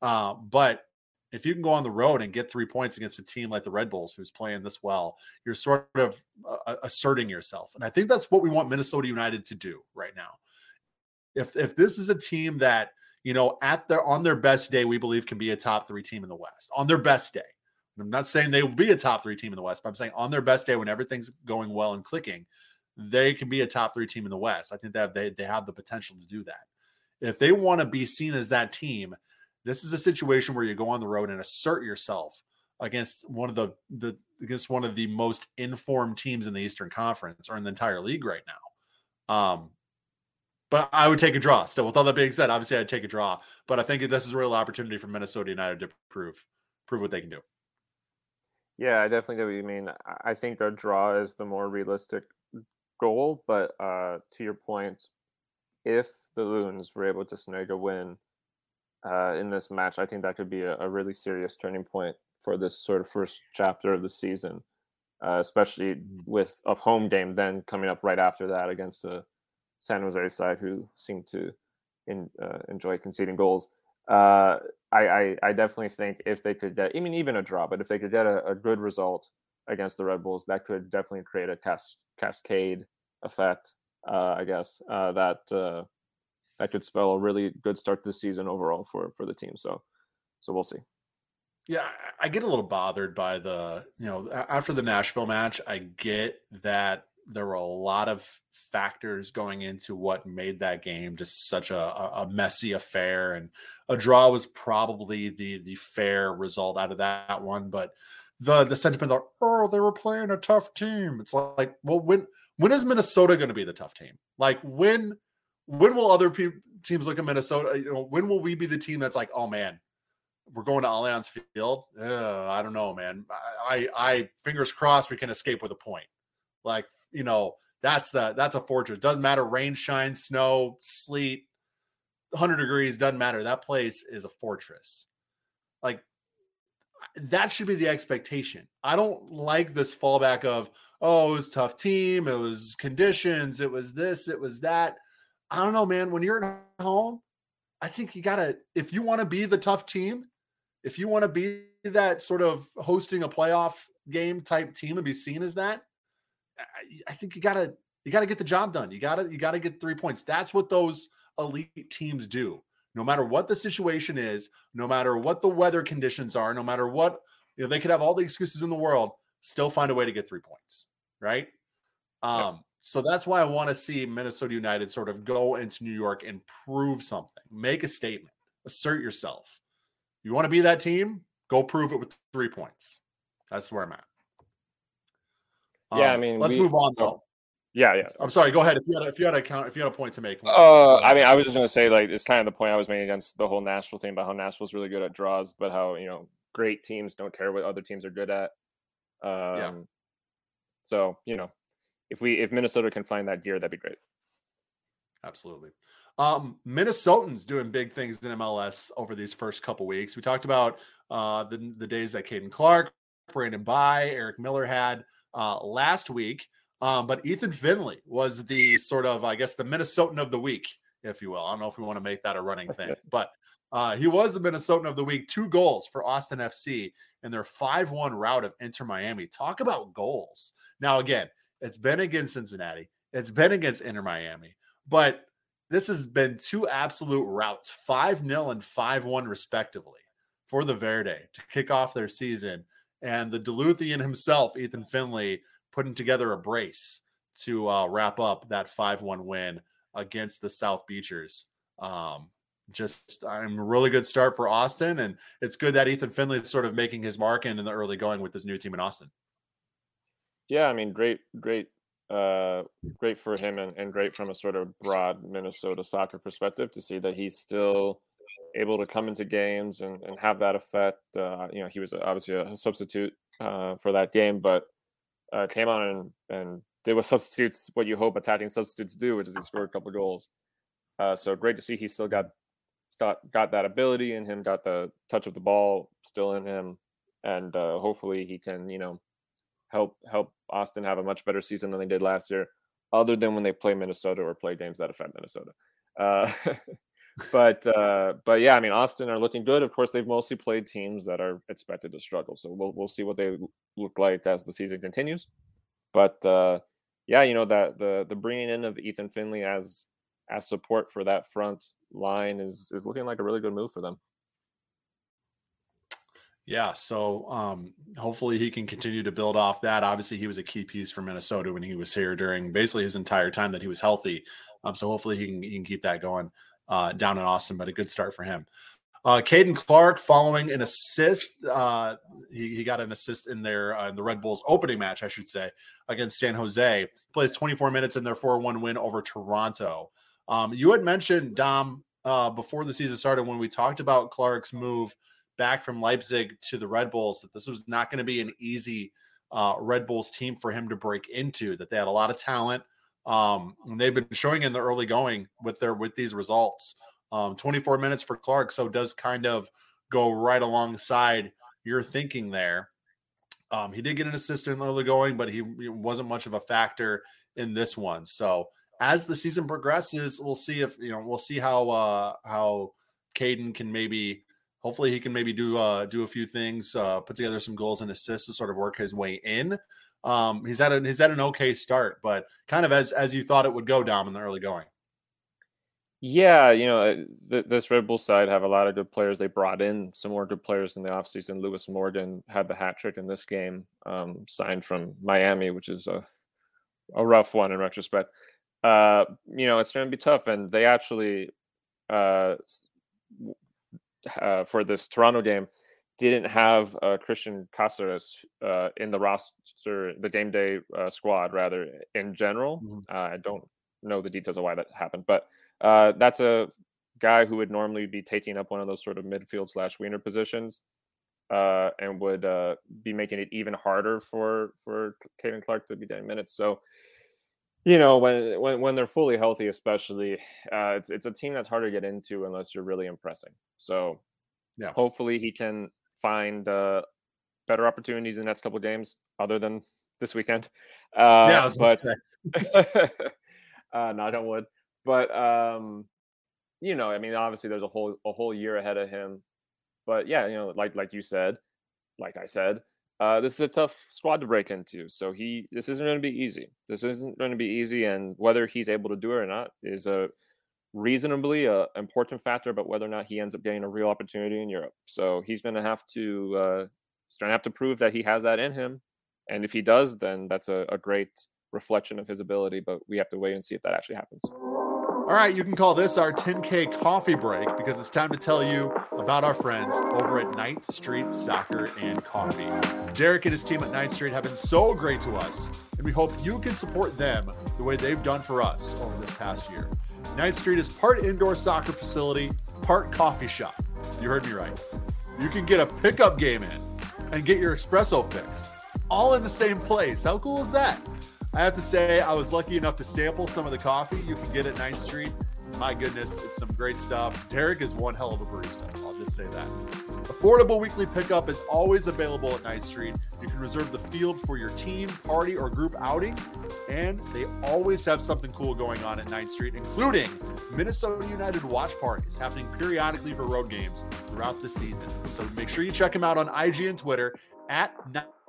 Uh, but if you can go on the road and get three points against a team like the Red Bulls, who's playing this well, you're sort of uh, asserting yourself. And I think that's what we want Minnesota United to do right now. If if this is a team that you know at their on their best day, we believe can be a top three team in the West on their best day. I'm not saying they will be a top three team in the West, but I'm saying on their best day when everything's going well and clicking, they can be a top three team in the West. I think that they, they have the potential to do that. If they want to be seen as that team, this is a situation where you go on the road and assert yourself against one of the, the against one of the most informed teams in the Eastern Conference or in the entire league right now. Um, but I would take a draw. Still, with all that being said, obviously I'd take a draw. But I think this is a real opportunity for Minnesota United to prove prove what they can do. Yeah, I definitely get what you mean. I think a draw is the more realistic goal, but uh, to your point, if the Loons were able to snag a win uh, in this match, I think that could be a, a, really serious turning point for this sort of first chapter of the season, uh, especially mm-hmm. with a home game then coming up right after that against the San Jose side who seem to in, uh, enjoy conceding goals. Uh, I, I, I definitely think if they could get, I mean, even a draw, but if they could get a, a good result against the Red Bulls, that could definitely create a cas- cascade effect. Uh, I guess uh, that uh, that could spell a really good start to the season overall for for the team. So so we'll see. Yeah, I get a little bothered by the you know after the Nashville match. I get that there were a lot of factors going into what made that game just such a, a, messy affair and a draw was probably the the fair result out of that one but the the sentiment of oh they were playing a tough team it's like well when when is minnesota going to be the tough team like when when will other pe- teams look at minnesota you know when will we be the team that's like oh man we're going to Allianz Field. Uh, I don't know, man. I, I, I fingers crossed we can escape with a point. Like you know, that's the that's a fortress. Doesn't matter rain, shine, snow, sleet, 100 degrees, doesn't matter. That place is a fortress. Like that should be the expectation. I don't like this fallback of, oh, it was tough team, it was conditions, it was this, it was that. I don't know, man. When you're at home, I think you gotta, if you want to be the tough team, if you want to be that sort of hosting a playoff game type team and be seen as that, I think you gotta you gotta get the job done. You gotta you gotta get three points. That's what those elite teams do. No matter what the situation is, no matter what the weather conditions are, no matter what you know, they could have all the excuses in the world, still find a way to get three points, right? Um, so that's why I want to see Minnesota United sort of go into New York and prove something, make a statement, assert yourself. You want to be that team? Go prove it with three points. That's where I'm at. Yeah, um, I mean, let's we, move on though. Yeah, yeah. I'm sorry. Go ahead. If you had a, if you had a count, if you had a point to make. Uh, I mean, I was just gonna say like it's kind of the point I was making against the whole Nashville thing about how Nashville's really good at draws, but how you know great teams don't care what other teams are good at. Um, yeah. So you know, if we if Minnesota can find that gear, that'd be great. Absolutely. Um, Minnesotans doing big things in MLS over these first couple weeks. We talked about uh, the the days that Caden Clark, Brandon Bye, Eric Miller had uh, last week. Um, but Ethan Finlay was the sort of, I guess, the Minnesotan of the week, if you will. I don't know if we want to make that a running thing, but uh, he was the Minnesotan of the week. Two goals for Austin FC in their 5 1 route of Inter Miami. Talk about goals. Now, again, it's been against Cincinnati, it's been against Inter Miami, but this has been two absolute routes 5 0 and 5 1, respectively, for the Verde to kick off their season and the Duluthian himself, Ethan Finlay, putting together a brace to uh, wrap up that 5 1 win against the South Beachers. Um, just I'm a really good start for Austin, and it's good that Ethan Finlay is sort of making his mark in, in the early going with this new team in Austin. Yeah, I mean, great, great, uh, great for him, and, and great from a sort of broad Minnesota soccer perspective to see that he's still able to come into games and, and have that effect. Uh, you know, he was obviously a substitute uh, for that game, but uh, came on and, and did what substitutes, what you hope attacking substitutes do, which is he scored a couple goals. Uh, so great to see he still got got got that ability in him, got the touch of the ball still in him, and uh, hopefully he can you know help help Austin have a much better season than they did last year, other than when they play Minnesota or play games that affect Minnesota. But uh, but yeah, I mean Austin are looking good. Of course, they've mostly played teams that are expected to struggle, so we'll we'll see what they look like as the season continues. But uh, yeah, you know that the the bringing in of Ethan Finlay as as support for that front line is is looking like a really good move for them. Yeah, so um, hopefully he can continue to build off that. Obviously, he was a key piece for Minnesota when he was here during basically his entire time that he was healthy. Um, so hopefully he can he can keep that going uh, down in Austin. But a good start for him. Uh, Caden Clark following an assist. Uh, he, he got an assist in their uh, in the Red Bulls opening match, I should say, against San Jose. Plays 24 minutes in their 4-1 win over Toronto. Um, you had mentioned Dom uh, before the season started when we talked about Clark's move back from Leipzig to the Red Bulls that this was not going to be an easy uh, Red Bulls team for him to break into. That they had a lot of talent, um, and they've been showing in the early going with their with these results. Um, 24 minutes for Clark, so does kind of go right alongside your thinking there. Um, he did get an assist in the early going, but he, wasn't much of a factor in this one. So as the season progresses, we'll see if you know we'll see how uh, how Caden can maybe hopefully he can maybe do uh, do a few things, uh, put together some goals and assists to sort of work his way in. Um, he's had a, he's had an okay start, but kind of as as you thought it would go, Dom, in the early going. Yeah, you know, uh, th- this Red Bull side have a lot of good players. They brought in some more good players in the offseason. Lewis Morgan had the hat trick in this game, um, signed from Miami, which is a, a rough one in retrospect. Uh, you know, it's going to be tough. And they actually, uh, uh, for this Toronto game didn't have uh, Cristian Cásseres uh, in the roster, the game day uh, squad, rather in general. Mm-hmm. Uh, I don't know the details of why that happened, but uh, that's a guy who would normally be taking up one of those sort of midfield slash wiener positions, and would be making it even harder for for Caden Clark to be getting minutes. So you know when when when they're fully healthy especially uh, it's it's a team that's hard to get into unless you're really impressing so yeah hopefully he can find uh, better opportunities in the next couple of games other than this weekend uh, yeah but uh not on wood but um you know i mean obviously there's a whole a whole year ahead of him but yeah you know like like you said like i said uh, this is a tough squad to break into. So he, this isn't going to be easy. This isn't going to be easy, and whether he's able to do it or not is a reasonably uh, important factor about whether or not he ends up getting a real opportunity in Europe. So he's going to have to, uh, going to have to prove that he has that in him, and if he does, then that's a, a great reflection of his ability. But we have to wait and see if that actually happens. All right, you can call this our 10K coffee break because it's time to tell you about our friends over at Ninth Street Soccer and Coffee. Derek and his team at Ninth Street have been so great to us, and we hope you can support them the way they've done for us over this past year. Ninth Street is part indoor soccer facility, part coffee shop. You heard me right. You can get a pickup game in and get your espresso fix all in the same place. How cool is that? I have to say, I was lucky enough to sample some of the coffee you can get at Ninth Street. My goodness, it's some great stuff. Derek is one hell of a barista. I'll just say that. Affordable weekly pickup is always available at Ninth Street. You can reserve the field for your team, party, or group outing. And they always have something cool going on at Ninth Street, including Minnesota United watch parties happening periodically for road games throughout the season. So make sure you check them out on IG and Twitter at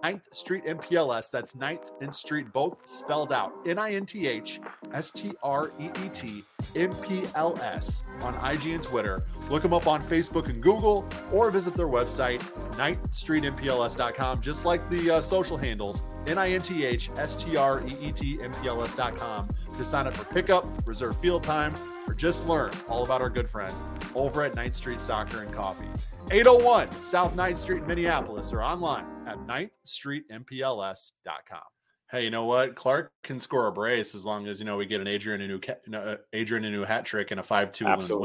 9th Street MPLS. That's 9th and Street, both spelled out N I N T H S T R E E T M P L S on IG and Twitter. Look them up on Facebook and Google or visit their website, 9thstreetmpls.com, just like the uh, social handles, N I N T H S T R E E T M P L S.com to sign up for pickup, reserve field time, or just learn all about our good friends over at 9th Street Soccer and Coffee. 801 South 9th Street, Minneapolis, or online at 9thstreetmpls.com. Hey, you know what? Clark can score a brace as long as you know we get an Adrien Hunou uh, Adrien Hunou hat trick and a five-two win. So,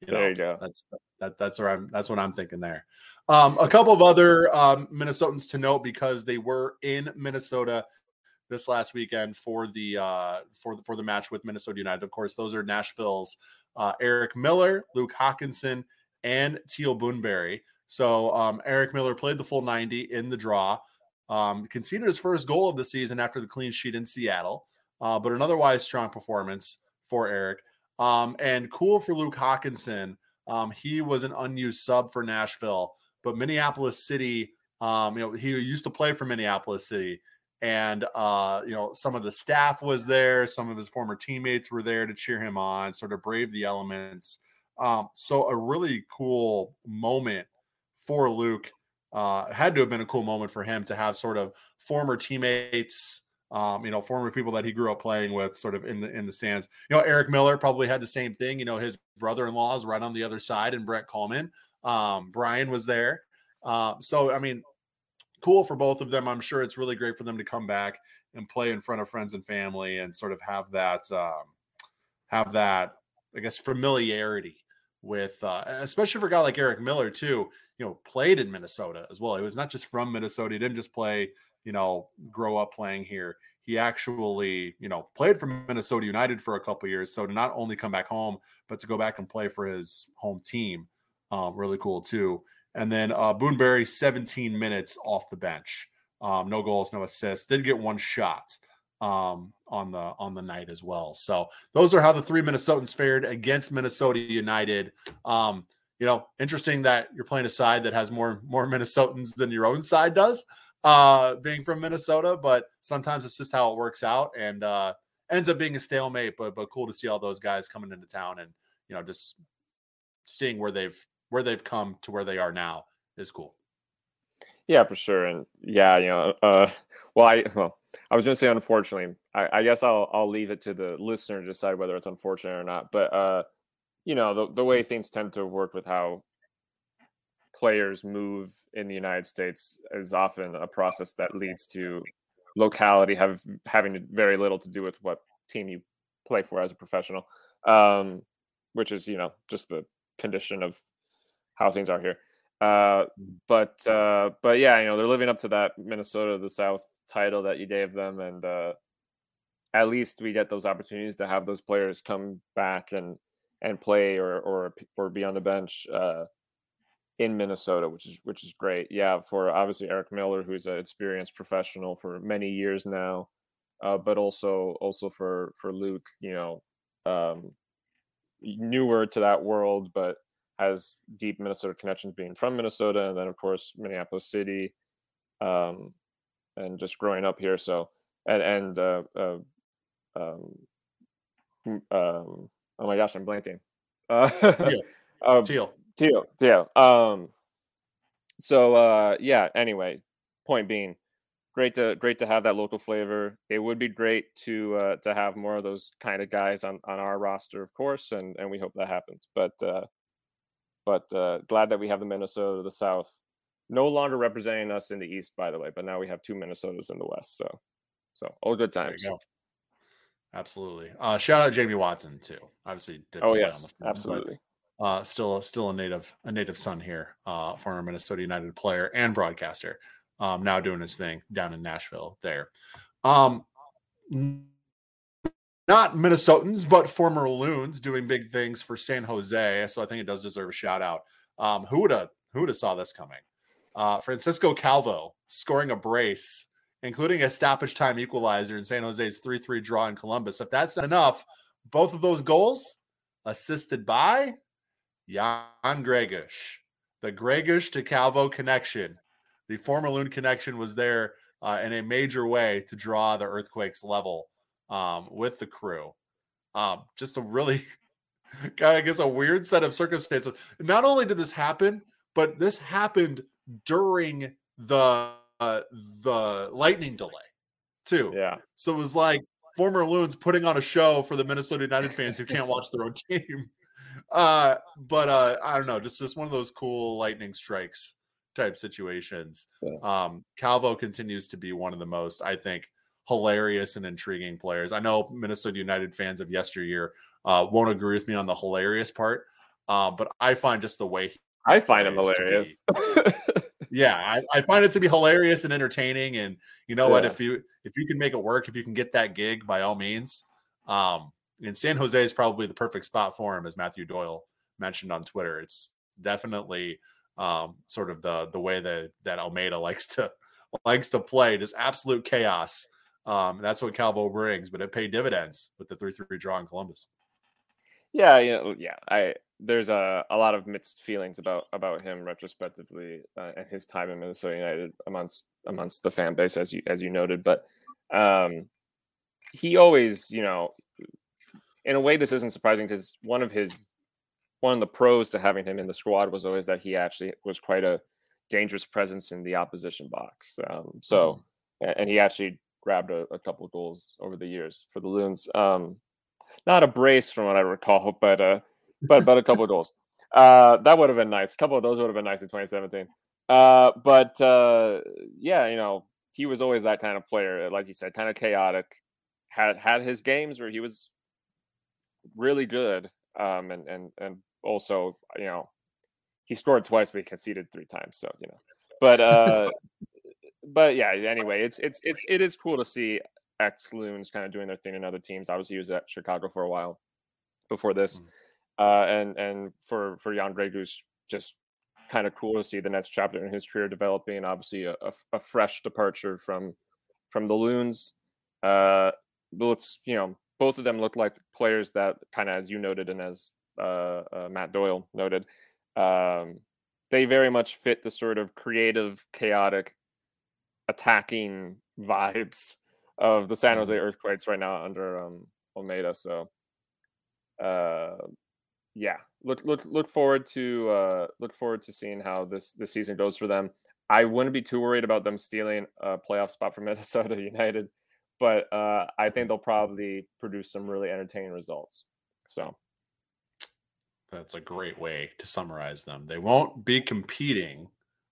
you know, there you go. That's that, that's where I'm. That's what I'm thinking there. Um, a couple of other um, Minnesotans to note because they were in Minnesota this last weekend for the uh, for the for the match with Minnesota United. Of course, those are Nashville's uh, Eric Miller, Luke Haakenson, and Teal Bunbury. So um, Eric Miller played the full 90 in the draw. Um, conceded his first goal of the season after the clean sheet in Seattle, uh, but an otherwise strong performance for Eric. Um, and cool for Luke Haakenson. Um, he was an unused sub for Nashville, but Minneapolis City, um, you know, he used to play for Minneapolis City. And uh, you know, some of the staff was there, some of his former teammates were there to cheer him on, sort of brave the elements. Um, so a really cool moment for Luke. Uh, had to have been a cool moment for him to have sort of former teammates, um, you know, former people that he grew up playing with, sort of in the in the stands. You know, Eric Miller probably had the same thing. You know, his brother-in-law is right on the other side, and Brent Kallman. Um, Brian was there. Um, so I mean, cool for both of them. I'm sure it's really great for them to come back and play in front of friends and family and sort of have that um, have that I guess familiarity with uh, especially for a guy like Eric Miller too. You know, played in Minnesota as well. He was not just from Minnesota. He didn't just play. You know, grow up playing here. He actually, you know, played for Minnesota United for a couple years. So to not only come back home, but to go back and play for his home team, um, really cool too. And then uh, Bunbury, 17 minutes off the bench. Um, no goals, no assists. Did get one shot um, on the on the night as well. So those are how the three Minnesotans fared against Minnesota United. Um, you know, interesting that you're playing a side that has more more Minnesotans than your own side does, uh, being from Minnesota. But sometimes it's just how it works out, and uh, ends up being a stalemate. But but cool to see all those guys coming into town and you know just seeing where they've where they've come to where they are now is cool. Yeah, for sure, and yeah, you know, uh, well, I well, I was going to say unfortunately. I, I, guess I'll I'll leave it to the listener to decide whether it's unfortunate or not. But uh, you know, the the way things tend to work with how players move in the United States is often a process that leads to locality have having very little to do with what team you play for as a professional, um, which is you know just the condition of how things are here. Uh, but uh, but yeah, you know they're living up to that Minnesota the South title that you gave them, and uh, at least we get those opportunities to have those players come back and and play or or or be on the bench uh, in Minnesota, which is which is great. Yeah, for obviously Eric Miller, who's an experienced professional for many years now, uh, but also also for for Luke, you know, um, newer to that world, but has deep Minnesota connections, being from Minnesota, and then of course Minneapolis City, um, and just growing up here. So and and uh, uh, um, um, oh my gosh, I'm blanking. Uh, Teal. um, Teal. Teal. Teal. Um, so uh, yeah. Anyway, point being, great to great to have that local flavor. It would be great to uh, to have more of those kind of guys on on our roster, of course, and and we hope that happens. But uh, but uh, glad that we have the Minnesota, the South, no longer representing us in the East, by the way. But now we have two Minnesotas in the West. So, so all good times. Go. Absolutely. Uh, shout out Jamie Watson too. Obviously. oh yes, absolutely. But, uh, still, still a native, a native son here, uh, former Minnesota United player and broadcaster. Um, now doing his thing down in Nashville. There. Um, not Minnesotans, but former loons doing big things for San Jose. So I think it does deserve a shout out. Um, who would have who would have saw this coming? Uh, Francisco Calvo scoring a brace, including a stoppage time equalizer in San Jose's 3-3 draw in Columbus. If that's not enough, both of those goals assisted by Jan Gregus. The Gregus to Calvo connection. The former loon connection was there uh, in a major way to draw the Earthquakes level um, with the crew. Um, just a really kind of guess a weird set of circumstances. Not only did this happen, but this happened during the uh, the lightning delay too. Yeah. So it was like former loons putting on a show for the Minnesota United fans who can't watch their own team. Uh, but uh, I don't know, just just one of those cool lightning strikes type situations. Yeah. Um, Calvo continues to be one of the most, I think, hilarious and intriguing players. I know Minnesota United fans of yesteryear uh, won't agree with me on the hilarious part, uh, but I find just the way I find him hilarious. yeah, I, I, find it to be hilarious and entertaining. And you know yeah. what? If you if you can make it work, if you can get that gig, by all means. Um, and San Jose is probably the perfect spot for him, as Matthew Doyle mentioned on Twitter. It's definitely um, sort of the the way that that Almeyda likes to likes to play, just absolute chaos. Um, that's what Calvo brings, but it paid dividends with the three three draw in Columbus. Yeah, you know, yeah. I there's a, a lot of mixed feelings about about him retrospectively uh, and his time in Minnesota United amongst amongst the fan base, as you as you noted. But um, he always, you know, in a way, this isn't surprising because one of his one of the pros to having him in the squad was always that he actually was quite a dangerous presence in the opposition box. Um, so, mm. and he actually grabbed a, a couple goals over the years for the Loons. Um, not a brace from what I recall, but uh, but but a couple of goals. Uh, that would have been nice. A couple of those would have been nice in 2017. Uh, but uh, yeah, you know, he was always that kind of player, like you said, kind of chaotic. Had had his games where he was really good, um, and and and also, you know, he scored twice, but he conceded three times. So you know, but uh, but yeah. Anyway, it's it's it's it is cool to see ex loons kind of doing their thing in other teams. Obviously, he was at Chicago for a while before this, mm. uh, and and for for Jan Gregus, just kind of cool to see the next chapter in his career developing. Obviously, a, a, a fresh departure from from the loons. Uh, looks you know both of them look like players that kind of as you noted and as uh, uh, Matt Doyle noted, um, they very much fit the sort of creative, chaotic, attacking vibes of the San Jose mm-hmm. Earthquakes right now under um, Almeyda. So, uh, yeah, look look look forward to uh, look forward to seeing how this this season goes for them. I wouldn't be too worried about them stealing a playoff spot from Minnesota United, but uh, I think they'll probably produce some really entertaining results. So that's a great way to summarize them. They won't be competing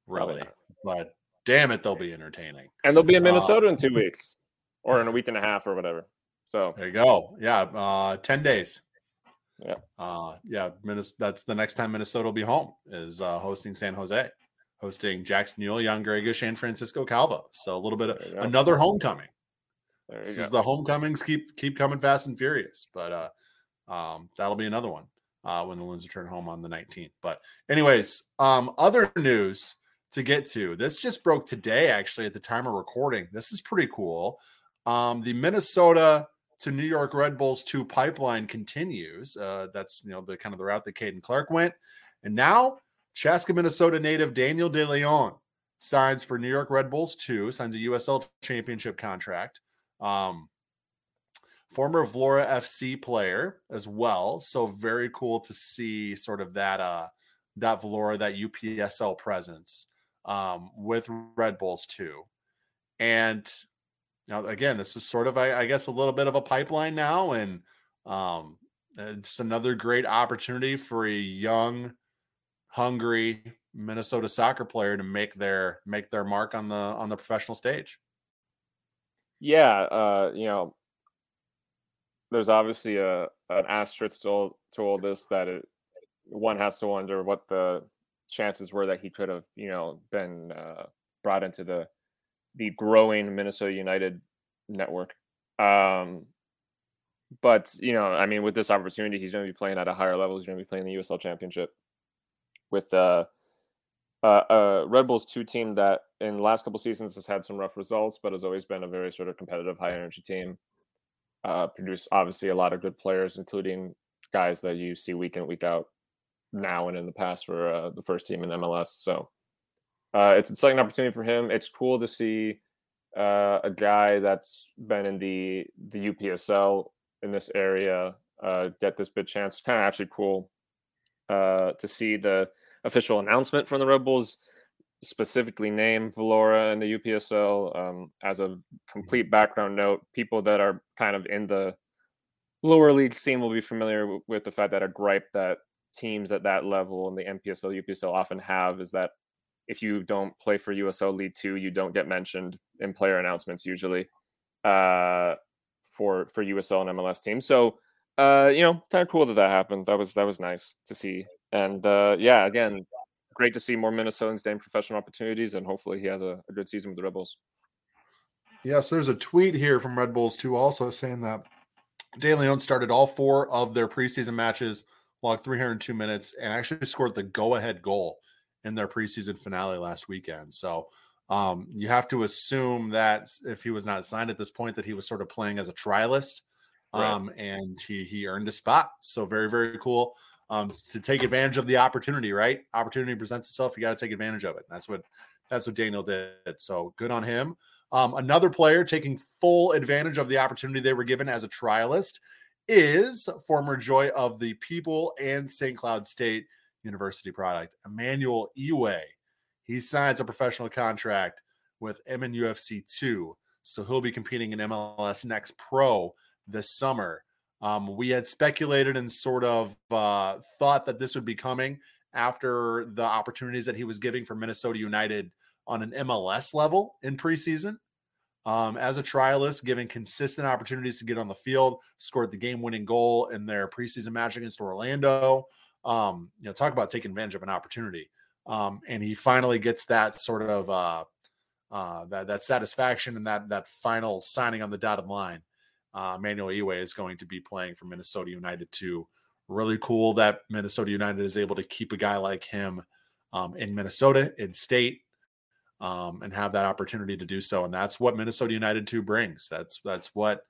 really, but damn it, they'll be entertaining. And they'll be in uh, Minnesota uh, in two weeks or in a week and a half or whatever. So there you go. Yeah, uh, ten days. Yeah. Uh, yeah. Minnesota, that's the next time Minnesota will be home is uh, hosting San Jose, hosting Jackson Yueill, Jan Gregus, and Francisco Calvo. So a little bit of another homecoming. This go. is the homecomings keep keep coming fast and furious, but uh, um, that'll be another one uh, when the Loons return home on the 19th. But anyways, um, other news to get to. This just broke today, actually, at the time of recording. This is pretty cool. Um, the Minnesota to New York Red Bulls 2 pipeline continues. Uh, that's you know the kind of the route that Caden Clark went. And now Chaska, Minnesota native Daniel De Leon signs for New York Red Bulls 2, signs a USL championship contract. Um, former Vlora FC player as well. So very cool to see sort of that uh that Vlora, that UPSL presence um with Red Bulls too. And now, again, this is sort of, I, I guess, a little bit of a pipeline now, and um, it's another great opportunity for a young, hungry Minnesota soccer player to make their make their mark on the on the professional stage. Yeah, uh, you know, there's obviously a an asterisk to all, to all this that it, one has to wonder what the chances were that he could have, you know, been uh, brought into the the growing Minnesota United network. Um, but you know, I mean, with this opportunity, he's going to be playing at a higher level. He's going to be playing the USL Championship with uh, uh, uh, Red Bulls two team that in the last couple seasons has had some rough results, but has always been a very sort of competitive, high energy team. Uh, produce obviously a lot of good players, including guys that you see week in week out now and in the past for uh, the first team in MLS. So uh, it's an exciting opportunity for him. It's cool to see uh, a guy that's been in the the UPSL in this area uh, get this big chance. It's kind of actually cool uh, to see the official announcement from the Red Bulls specifically name Vlora in the UPSL. Um, as a complete background note, people that are kind of in the lower league scene will be familiar with the fact that a gripe that teams at that level in the MPSL, UPSL often have is that if you don't play for USL League Two, you don't get mentioned in player announcements usually uh, for for USL and MLS teams. So uh, you know, kind of cool that that happened. That was that was nice to see. And uh, yeah, again, great to see more Minnesotans getting professional opportunities, and hopefully he has a, a good season with the Red Bulls. Yes, there's a tweet here from Red Bulls too, also saying that De Leon started all four of their preseason matches, logged 302 minutes, and actually scored the go-ahead goal in their preseason finale last weekend. So Um, you have to assume that if he was not signed at this point, that he was sort of playing as a trialist, um, right. and he he earned a spot. So very very cool. Um, to take advantage of the opportunity, right? Opportunity presents itself. You got to take advantage of it. That's what that's what Daniel did. So good on him. Um, another player taking full advantage of the opportunity they were given as a trialist is former joy of the people and St. Cloud State University product, Emmanuel Iwe he signs a professional contract with MNUFC 2. So he'll be competing in MLS Next Pro this summer. Um, we had speculated and sort of uh, thought that this would be coming after the opportunities that he was giving for Minnesota United on an MLS level in preseason. Um, as a trialist, given consistent opportunities to get on the field, scored the game-winning goal in their preseason match against Orlando. Um, you know, talk about taking advantage of an opportunity um, and he finally gets that sort of uh, uh, that that satisfaction and that that final signing on the dotted line. Uh, Manuel Iwe is going to be playing for Minnesota United too. Really cool that Minnesota United is able to keep a guy like him um, in Minnesota in state um, and have that opportunity to do so. And that's what Minnesota United two brings. That's that's what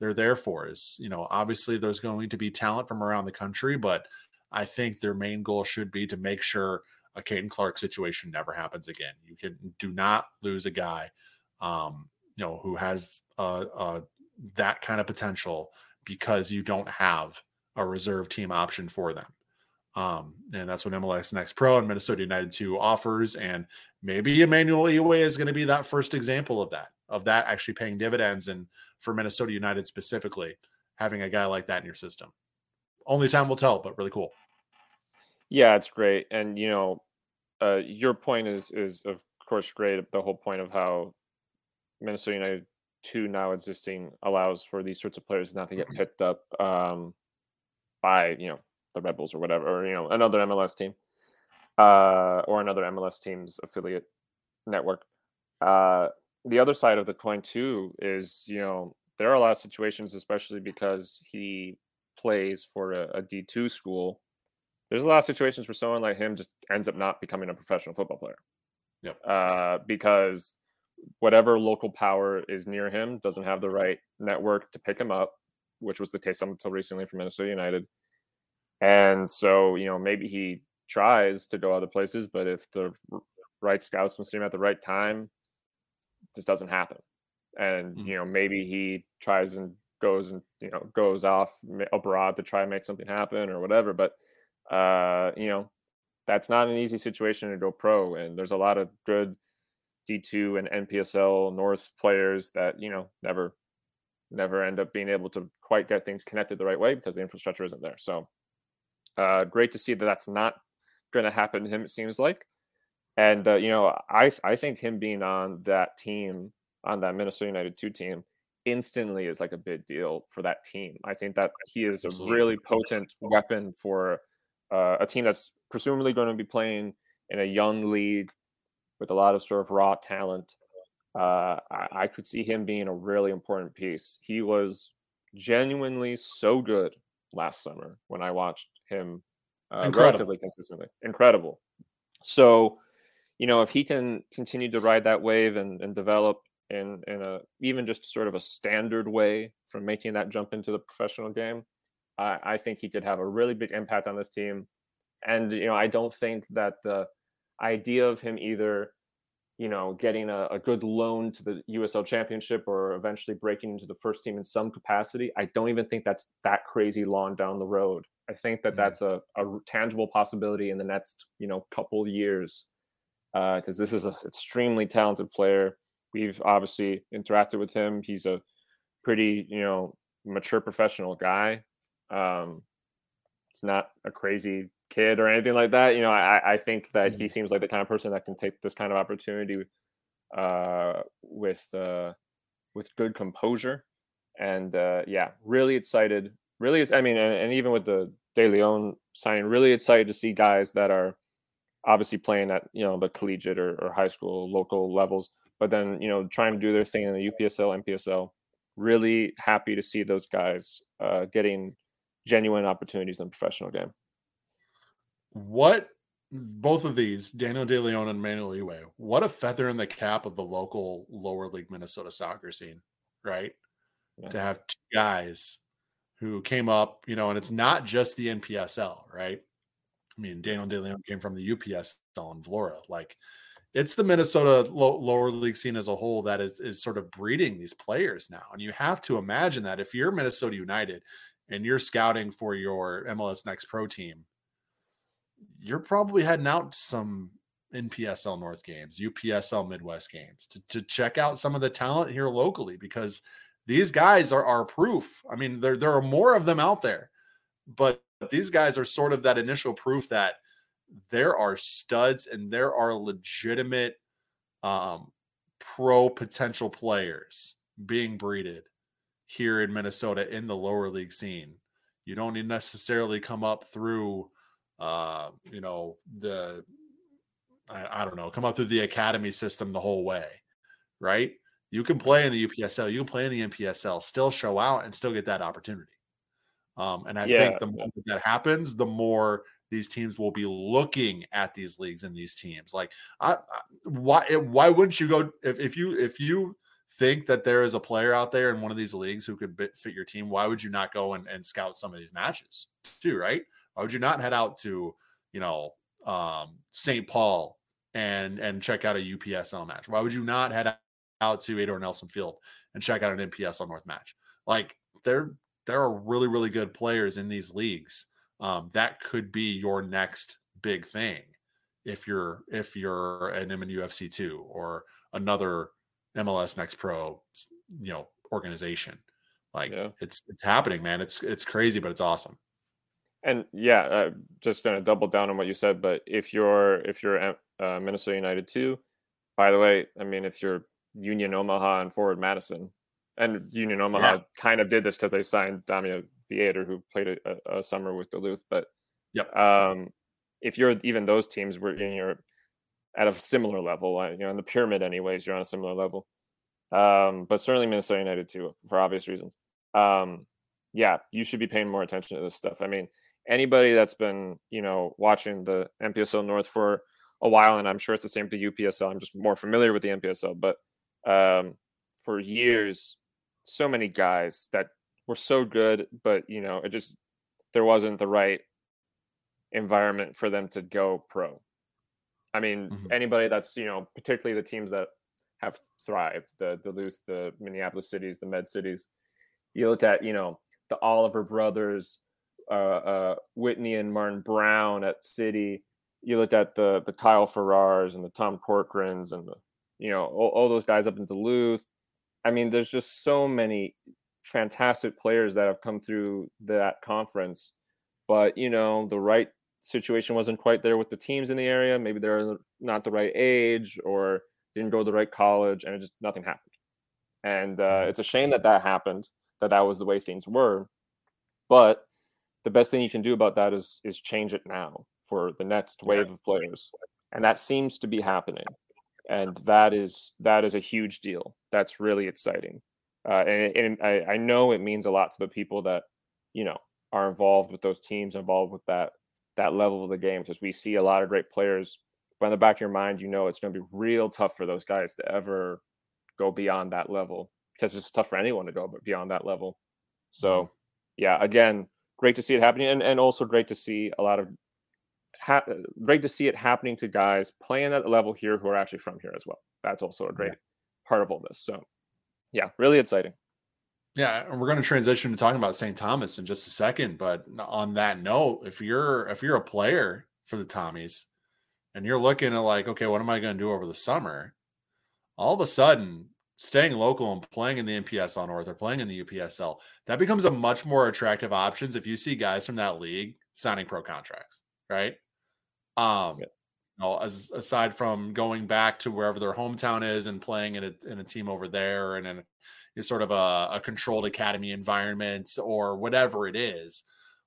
they're there for. Is you know obviously there's going to be talent from around the country, but I think their main goal should be to make sure a Caden Clark situation never happens again. You can do not lose a guy, um, you know, who has uh, uh, that kind of potential because you don't have a reserve team option for them. Um, and that's what MLS Next Pro and Minnesota United 2 offers. And maybe Emmanuel Iwe is going to be that first example of that, of that actually paying dividends. And for Minnesota United specifically, having a guy like that in your system. Only time will tell, but really cool. Yeah, it's great. And, you know, uh, your point is is of course great. The whole point of how Minnesota United two now existing allows for these sorts of players not to get mm-hmm. picked up um, by you know the Red Bulls or whatever, or you know another MLS team uh, or another MLS team's affiliate network. Uh, the other side of the coin too is you know there are a lot of situations, especially because he plays for a a D two school there's a lot of situations where someone like him just ends up not becoming a professional football player. Yep. Uh, because whatever local power is near him doesn't have the right network to pick him up, which was the case until recently for Minnesota United. And so, you know, maybe he tries to go other places, but if the right scouts don't see him at the right time, just doesn't happen. And mm-hmm. you know, maybe he tries and goes and you know goes off abroad to try and make something happen or whatever. But uh, you know, that's not an easy situation to go pro. And there's a lot of good D2 and NPSL North players that, you know, never never end up being able to quite get things connected the right way because the infrastructure isn't there. So uh, great to see that that's not going to happen to him, it seems like. And, uh, you know, I, I think him being on that team, on that Minnesota United 2 team, instantly is like a big deal for that team. I think that he is a really potent weapon for uh, a team that's presumably going to be playing in a young league with a lot of sort of raw talent. Uh, I, I, could see him being a really important piece. He was genuinely so good last summer when I watched him uh, relatively consistently. Incredible. So, you know, if he can continue to ride that wave and, and develop in in a even just sort of a standard way from making that jump into the professional game, I, I think he could have a really big impact on this team. And you know, I don't think that the idea of him either, you know, getting a, a good loan to the USL Championship or eventually breaking into the first team in some capacity, I don't even think that's that crazy long down the road. I think that mm-hmm. that's a, a tangible possibility in the next, you know, couple years because uh, this is an extremely talented player. We've obviously interacted with him. He's a pretty, you know, mature professional guy. Um, it's not a crazy kid or anything like that. You know, I, I think that he mm-hmm. seems like the kind of person that can take this kind of opportunity uh, with uh, with good composure. And uh, yeah, really excited. Really, I mean, and, and even with the De Leon signing, really excited to see guys that are obviously playing at you know the collegiate or, or high school local levels, but then you know trying to do their thing in the UPSL, NPSL. Really happy to see those guys uh, getting genuine opportunities in the professional game. What both of these, Daniel De Leon and Manuel Iwe, what a feather in the cap of the local lower league Minnesota soccer scene, right? Yeah. To have two guys who came up, you know, and it's not just the NPSL, right? I mean, Daniel De Leon came from the UPSL in Vlora. Like, it's the Minnesota lower league scene as a whole that is is sort of breeding these players now. And you have to imagine that if you're Minnesota United and you're scouting for your MLS Next Pro team, you're probably heading out to some NPSL North games, UPSL Midwest games to, to check out some of the talent here locally because these guys are, are proof. I mean, there, there are more of them out there, but these guys are sort of that initial proof that there are studs and there are legitimate um, pro potential players being breeded here in Minnesota in the lower league scene. You don't need necessarily come up through, uh, you know, the, I, I don't know, come up through the academy system the whole way, right? You can play in the UPSL, you can play in the NPSL, still show out and still get that opportunity. Um, and I yeah. think the more that happens, the more these teams will be looking at these leagues and these teams. Like, I, I, why why wouldn't you go if, if you if you think that there is a player out there in one of these leagues who could fit your team? Why would you not go and, and scout some of these matches too? Right? Why would you not head out to you know um, St. Paul and and check out a UPSL match? Why would you not head out to Edor Nelson Field and check out an NPSL North match? Like there there are really really good players in these leagues um, that could be your next big thing if you're if you're an M and UFC two or another MLS Next Pro, you know, organization. Like yeah. it's it's happening, man. It's it's crazy, but it's awesome. And yeah, uh, just gonna double down on what you said. But if you're if you're uh, Minnesota United two, by the way, I mean if you're Union Omaha and Forward Madison, and Union Omaha yeah. kind of did this because they signed Damià Viader, who played a, a, summer with Duluth. But yep. um, if you're even those teams were in your at a similar level, uh, you know, in the pyramid, anyways, you're on a similar level. Um, but certainly Minnesota United too, for obvious reasons. Um, yeah, you should be paying more attention to this stuff. I mean, anybody that's been, you know, watching the NPSL North for a while, and I'm sure it's the same to UPSL. I'm just more familiar with the NPSL, but um, for years, so many guys that were so good, but you know, it just there wasn't the right environment for them to go pro. I mean, mm-hmm. anybody that's you know, particularly the teams that have thrived, the Duluth, the Minneapolis cities, the Med cities. You look at you know the Oliver brothers, uh, uh, Whitney and Martin Brown at City. You look at the the Kyle Ferrars and the Tom Corcorans and the you know all, all those guys up in Duluth. I mean, there's just so many fantastic players that have come through that conference, but you know the right situation wasn't quite there with the teams in the area. Maybe they're not the right age or didn't go to the right college, and it just nothing happened. And uh, mm-hmm. it's a shame that that happened. That that was the way things were. But the best thing you can do about that is is change it now for the next wave of players, and that seems to be happening. And that is that is a huge deal. That's really exciting. Uh, and, and I, I know it means a lot to the people that you know are involved with those teams, involved with that that level of the game, because we see a lot of great players. But in the back of your mind, you know it's going to be real tough for those guys to ever go beyond that level because it's tough for anyone to go beyond that level. So, mm-hmm. yeah, again, great to see it happening, and, and also great to see a lot of ha- uh, great to see it happening to guys playing at the level here who are actually from here as well. That's also a great yeah. part of all this. So, yeah, really exciting. Yeah, and we're going to transition to talking about St. Thomas in just a second. But on that note, if you're if you're a player for the Tommies and you're looking at like, okay, what am I going to do over the summer? All of a sudden, staying local and playing in the NPSL North or playing in the UPSL, that becomes a much more attractive options if you see guys from that league signing pro contracts, right? Um, yeah know, as aside from going back to wherever their hometown is and playing in a, in a team over there and in a, sort of a, a controlled academy environment or whatever it is,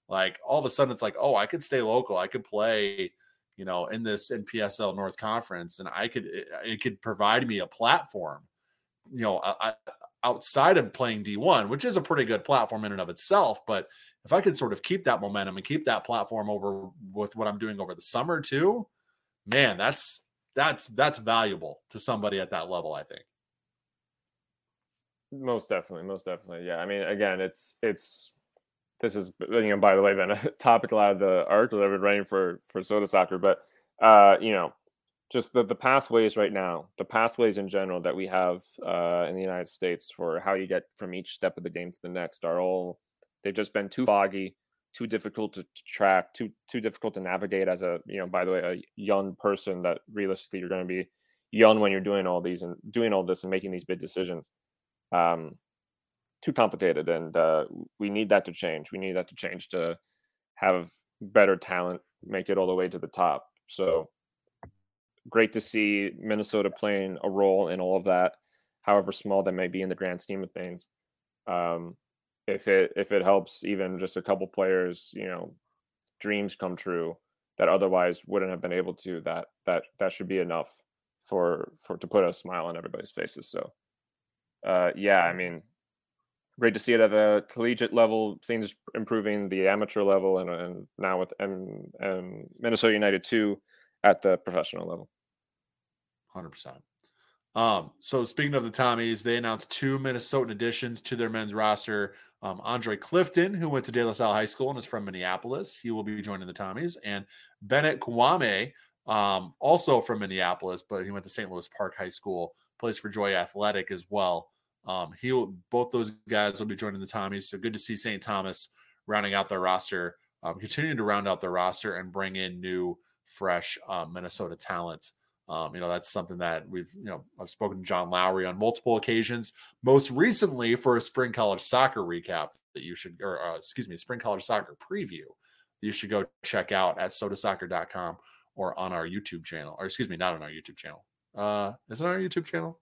like all of a sudden it's like, oh, I could stay local. I could play, you know, in this NPSL North Conference, and I could it, it could provide me a platform, you know, I, outside of playing D1, which is a pretty good platform in and of itself, but if I could sort of keep that momentum and keep that platform over with what I'm doing over the summer too, man, that's that's that's valuable to somebody at that level, I think. Most definitely, most definitely. Yeah. I mean, again, it's it's this is you know, by the way, been a topic a lot of the articles I've been writing for for Sota Soccer, but uh, you know, just the, the pathways right now, the pathways in general that we have uh, in the United States for how you get from each step of the game to the next are all they've just been too foggy, too difficult to, track, too too difficult to navigate as a you know by the way a young person that realistically you're going to be young when you're doing all these and doing all this and making these big decisions. Um, too complicated, and uh, we need that to change. We need that to change to have better talent, make it all the way to the top. So great to see Minnesota playing a role in all of that, however small that may be in the grand scheme of things. Um, if it if it helps even just a couple players, you know, dreams come true that otherwise wouldn't have been able to, that that that should be enough for for to put a smile on everybody's faces. So, uh, yeah, I mean, great to see it at the collegiate level, things improving, the amateur level, and and now with and and Minnesota United too at the professional level. 100%. Um, so speaking of the Tommies, they announced two Minnesotan additions to their men's roster. Um, Andre Clifton, who went to De La Salle High School and is from Minneapolis, he will be joining the Tommies, and Bennett Kwame, um, also from Minneapolis, but he went to St. Louis Park High School, plays for Joy Athletic as well. Um, he will, both those guys will be joining the Tommies. So good to see St. Thomas rounding out their roster, um, continuing to round out their roster and bring in new fresh uh, Minnesota talent. Um, you know, that's something that we've, you know, I've spoken to John Lowry on multiple occasions, most recently for a spring college soccer recap that you should, or uh, excuse me, spring college soccer preview you should go check out at sotasoccer.com or on our YouTube channel, or excuse me, not on our YouTube channel. Uh, is it on our YouTube channel?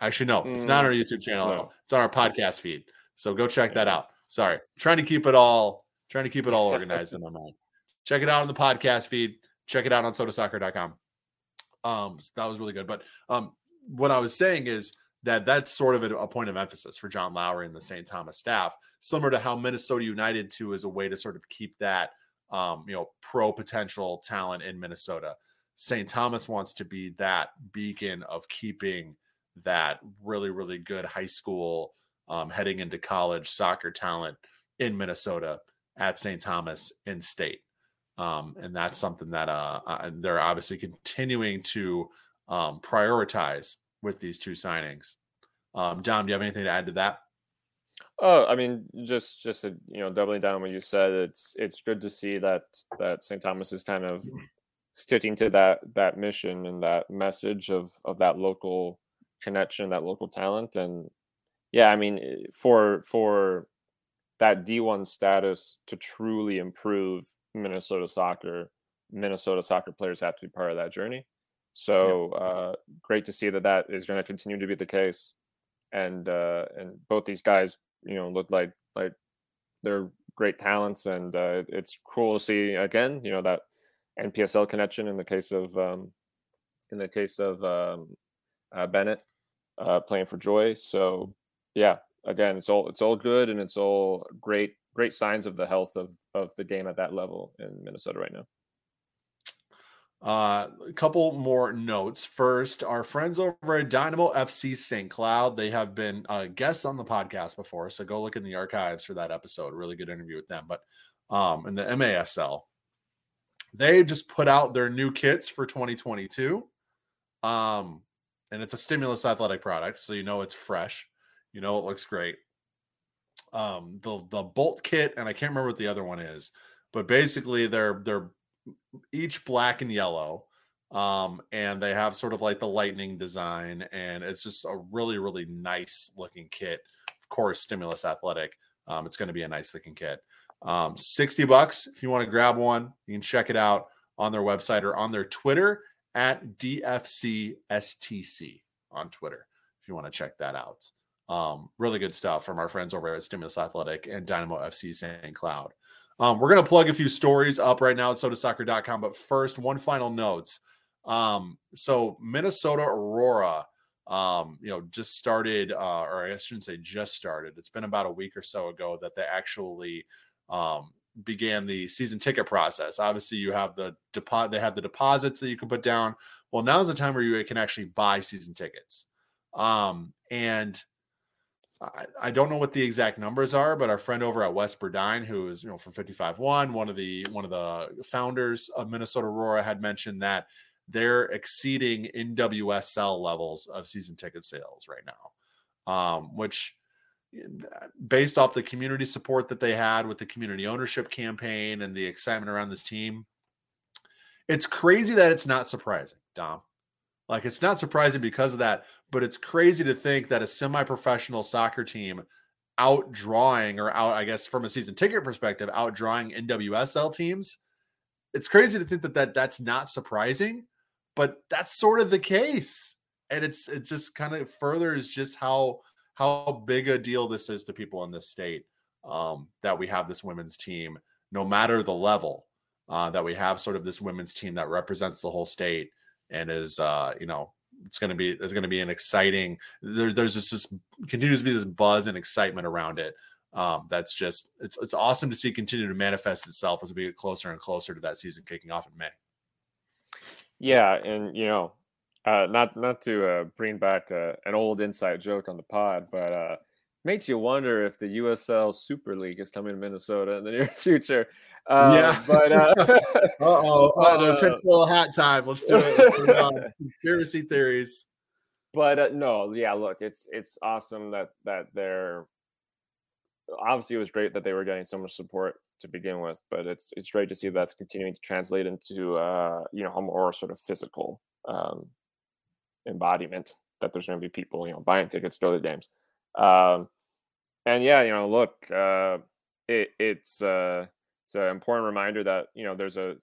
Actually, no, it's not on our mm, YouTube channel. No. It's on our podcast feed. So go check that out. Sorry, trying to keep it all, trying to keep it all organized in my mind. Check it out on the podcast feed. Check it out on sotasoccer.com. Um, so that was really good. But um, what I was saying is that that's sort of a, a, point of emphasis for John Lowry and the St. Thomas staff, similar to how Minnesota United too is a way to sort of keep that um, you know pro potential talent in Minnesota. St. Thomas wants to be that beacon of keeping that really really good high school um, heading into college soccer talent in Minnesota at St. Thomas in state. Um, and that's something that uh, uh, they're obviously continuing to um, prioritize with these two signings. Um, Dom, do you have anything to add to that? Oh, I mean, just just a, you know, doubling down on what you said. It's it's good to see that that St. Thomas is kind of sticking to that that mission and that message of of that local connection, that local talent, and yeah, I mean, eh, for for that D1 status to truly improve Minnesota soccer, Minnesota soccer players have to be part of that journey. So uh, great to see that that is going to continue to be the case, and uh, and both these guys, you know, look like like they're great talents, and uh, it's cool to see again, you know, that NPSL connection in the case of um, in the case of um, uh, Bennett uh, playing for Joy. So yeah, again, it's all it's all good, and it's all great great signs of the health of of the game at that level in Minnesota right now. Uh, a couple more notes. First, our friends over at Dynamo FC St. Cloud, they have been uh, guests on the podcast before, so go look in the archives for that episode. Really good interview with them. But um, in the MASL, they just put out their new kits for 2022. Um, and it's a stimulus athletic product, so you know it's fresh. You know it looks great um the the bolt kit and I can't remember what the other one is, but basically they're they're each black and yellow um and they have sort of like the lightning design and it's just a really really nice looking kit. Of course stimulus athletic um it's going to be a nice looking kit. Um 60 bucks if you want to grab one you can check it out on their website or on their twitter at dfcstc on twitter if you want to check that out um, really good stuff from our friends over at Stimulus Athletic and Dynamo FC St. Cloud. Um, we're going to plug a few stories up right now at sotasoccer.com. But first, one final note. Um, so Minnesota Aurora, um, you know, just started, uh, or I shouldn't say just started. It's been about a week or so ago that they actually um, began the season ticket process. Obviously, you have the deposit; they have the deposits that you can put down. Well, now is the time where you can actually buy season tickets. Um, and I, don't know what the exact numbers are, but our friend over at Wes Burdine, who is you know from 55 one, one of the one of the founders of Minnesota Aurora, had mentioned that they're exceeding NWSL levels of season ticket sales right now, um, which based off the community support that they had with the community ownership campaign and the excitement around this team, it's crazy that it's not surprising, Dom. Like it's not surprising because of that, but it's crazy to think that a semi-professional soccer team outdrawing or out, I guess, from a season ticket perspective, outdrawing NWSL teams. It's crazy to think that, that that's not surprising, but that's sort of the case. And it's it just kind of furthers just how how big a deal this is to people in this state um, that we have this women's team, no matter the level, uh, that we have sort of this women's team that represents the whole state and is, uh, you know, it's going to be there's going to be an exciting. There, there's just this continues to be this buzz and excitement around it. Um, that's just it's it's awesome to see continue to manifest itself as we get closer and closer to that season kicking off in May. Yeah, and you know, uh, not not to uh, bring back uh, an old inside joke on the pod, but uh, makes you wonder if the USL Super League is coming to Minnesota in the near future. Uh, yeah, but uh oh, uh, tinfoil hat time. Let's do it. Conspiracy theories. But uh, no, yeah. Look, it's it's awesome that that they're obviously it was great that they were getting so much support to begin with, but it's it's great to see that's continuing to translate into uh, you know a more sort of physical um, embodiment that there's going to be people, you know, buying tickets to the games. Um, and yeah, you know, look, uh, it, it's uh, it's an important reminder that you know there's a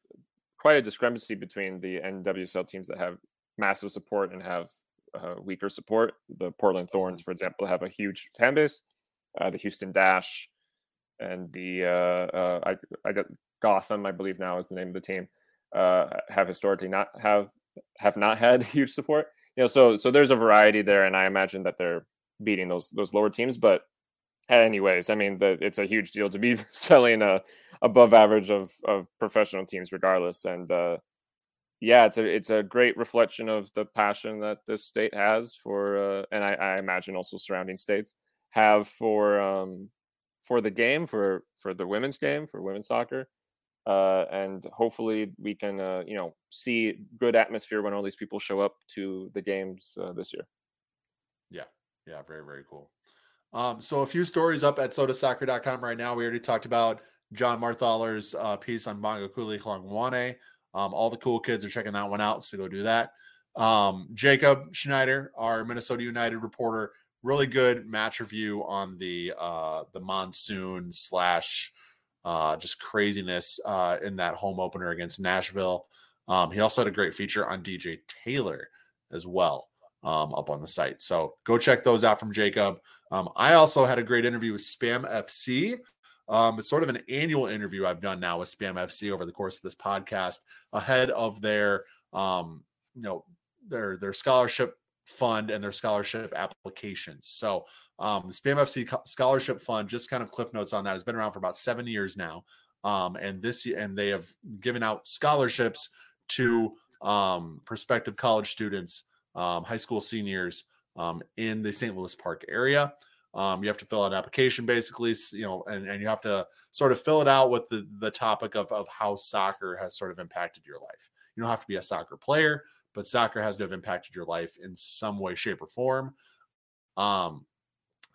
quite a discrepancy between the NWSL teams that have massive support and have uh, weaker support. The Portland Thorns, for example, have a huge fan base. Uh, the Houston Dash and the uh, uh, I, I got Gotham, I believe now is the name of the team, uh, have historically not have have not had huge support you know, so so there's a variety there, and I imagine that they're beating those those lower teams. But anyways, I mean, the, it's a huge deal to be selling a above average of of professional teams, regardless. And uh, yeah, it's a it's a great reflection of the passion that this state has for, uh, and I, I imagine also surrounding states have for um, for the game, for for the women's game, for women's soccer uh, and hopefully we can uh, you know see good atmosphere when all these people show up to the games uh, this year yeah yeah very very cool um, so a few stories up at sotasoccer.com right now we already talked about john marthaler's uh, piece on Bongokuhle Hlongwane. Um, all the cool kids are checking that one out so go do that um, jacob schneider our minnesota united reporter really good match review on the uh, the monsoon slash uh, just craziness uh, in that home opener against Nashville. Um, he also had a great feature on DJ Taylor as well um, up on the site. So go check those out from Jacob. Um, I also had a great interview with Spam FC. Um, it's sort of an annual interview I've done now with Spam FC over the course of this podcast ahead of their, um, you know, their their scholarship fund and their scholarship applications. So um, the Spam FC scholarship fund, just kind of cliff notes on that, has been around for about seven years now. Um, and this and they have given out scholarships to um, prospective college students, um, high school seniors um, in the St. Louis Park area. Um, you have to fill out an application basically, you know, and, and you have to sort of fill it out with the, the topic of, of how soccer has sort of impacted your life. You don't have to be a soccer player, but soccer has to have impacted your life in some way, shape, or form. Um,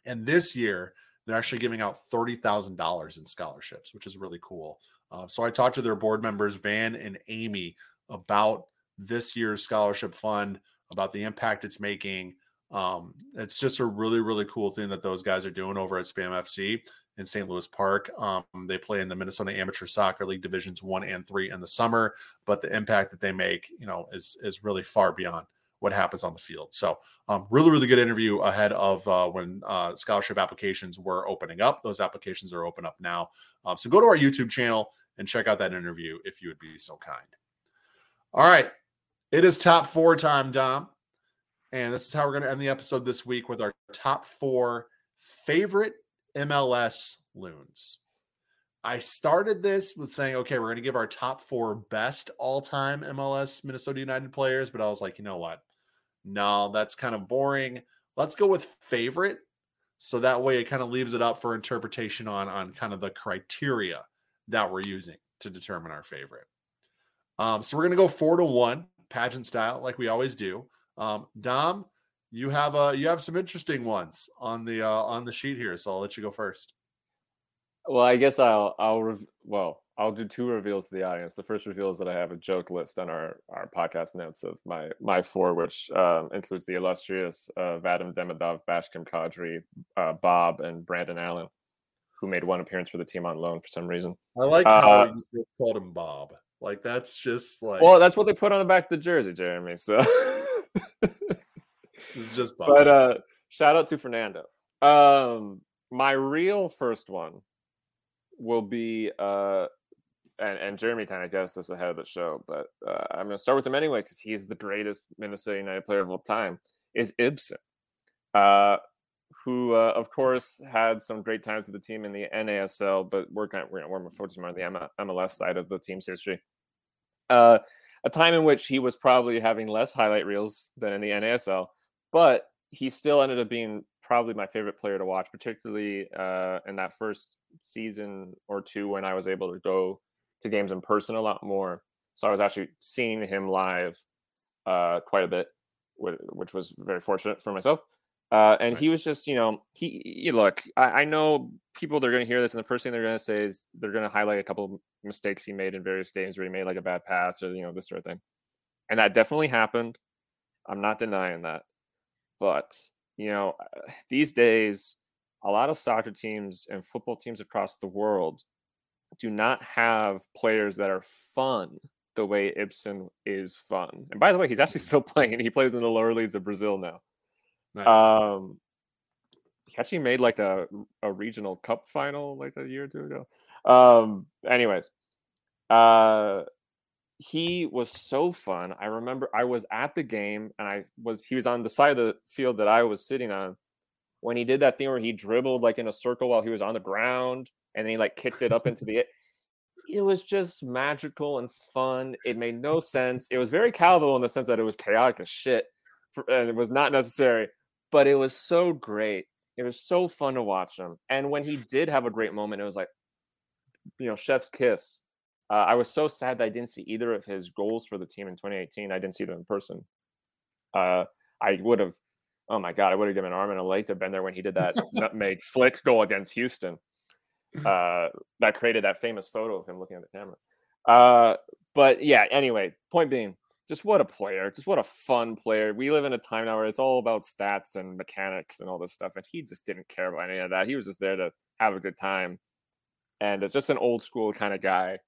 and this year, they're actually giving out $30,000 in scholarships, which is really cool. Uh, so I talked to their board members, Van and Amy, about this year's scholarship fund, about the impact it's making. Um, it's just a really, really cool thing that those guys are doing over at Spam FC in St. Louis Park. Um, they play in the Minnesota Amateur Soccer League divisions one and three in the summer, but the impact that they make, you know, is is really far beyond what happens on the field. So, um, really, really good interview ahead of uh, when uh, scholarship applications were opening up. Those applications are open up now. Um, so go to our YouTube channel and check out that interview if you would be so kind. All right, it is top four time, Dom. And this is how we're going to end the episode this week with our top four favorite MLS loons. I started this with saying, okay, we're going to give our top four best all time MLS Minnesota United players. But I was like, you know what? No, that's kind of boring. Let's go with favorite. So that way it kind of leaves it up for interpretation on, on kind of the criteria that we're using to determine our favorite. Um, so we're going to go four to one pageant style, like we always do. Um, Dom, you have uh, you have some interesting ones on the uh, on the sheet here, so I'll let you go first. Well, I guess I'll I'll rev- well I'll do two reveals to the audience. The first reveal is that I have a joke list on our our podcast notes of my my four, which um, includes the illustrious uh, Vadim Demidov, Bashkim Kadrii, uh, Bob, and Brandon Allen, who made one appearance for the team on loan for some reason. I like how uh, you called him Bob. Like that's just like well, that's what they put on the back of the jersey, Jeremy. So it's just Bob. But uh, shout out to Fernando. Um, my real first one will be uh, and, and Jeremy kind of guessed this ahead of the show, but uh, I'm going to start with him anyway because he's the greatest Minnesota United player of all time. Is Ibson. uh, who uh, of course had some great times with the team in the NASL, but we're kind of we're, we're focusing on the MLS side of the team's history. Uh, a time in which he was probably having less highlight reels than in the NASL, but he still ended up being probably my favorite player to watch, particularly uh, in that first season or two when I was able to go to games in person a lot more. So I was actually seeing him live uh, quite a bit, which was very fortunate for myself. Uh, and nice. he was just, you know, he, he look, I, I know people they're going to hear this, and the first thing they're going to say is they're going to highlight a couple mistakes he made in various games where he made like a bad pass or you know this sort of thing, and that definitely happened. I'm not denying that, but you know, these days, a lot of soccer teams and football teams across the world do not have players that are fun the way Ibson is fun. And by the way, he's actually still playing. He plays in the lower leagues of Brazil now. Nice. Um, he actually made like a a regional cup final like a year or two ago. Um, anyways, uh, he was so fun. I remember I was at the game and I was he was on the side of the field that I was sitting on when he did that thing where he dribbled like in a circle while he was on the ground and then he like kicked it up into the it was just magical and fun. It made no sense. It was very Calvo in the sense that it was chaotic as shit, for, and it was not necessary. But it was so great. It was so fun to watch him. And when he did have a great moment, it was like, you know, chef's kiss. Uh, I was so sad that I didn't see either of his goals for the team in 2018. I didn't see them in person. Uh, I would have, oh my god, I would have given an arm and a leg to been there when he did that nutmeg flick goal against Houston uh, that created that famous photo of him looking at the camera. Uh, but yeah, anyway, point being, just what a player, just what a fun player. We live in a time now where it's all about stats and mechanics and all this stuff, and he just didn't care about any of that. He was just there to have a good time, and it's just an old school kind of guy.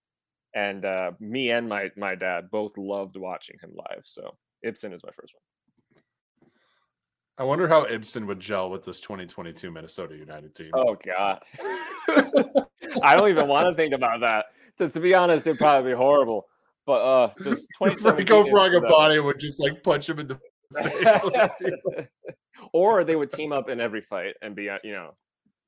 And uh, me and my my dad both loved watching him live. So Ibson is my first one. I wonder how Ibson would gel with this 2022 Minnesota United team. Oh God, I don't even want to think about that. Just to be honest, it'd probably be horrible. But uh, just 2017. Franco Fragapane would just like punch him in the face, or they would team up in every fight and be, uh, you know,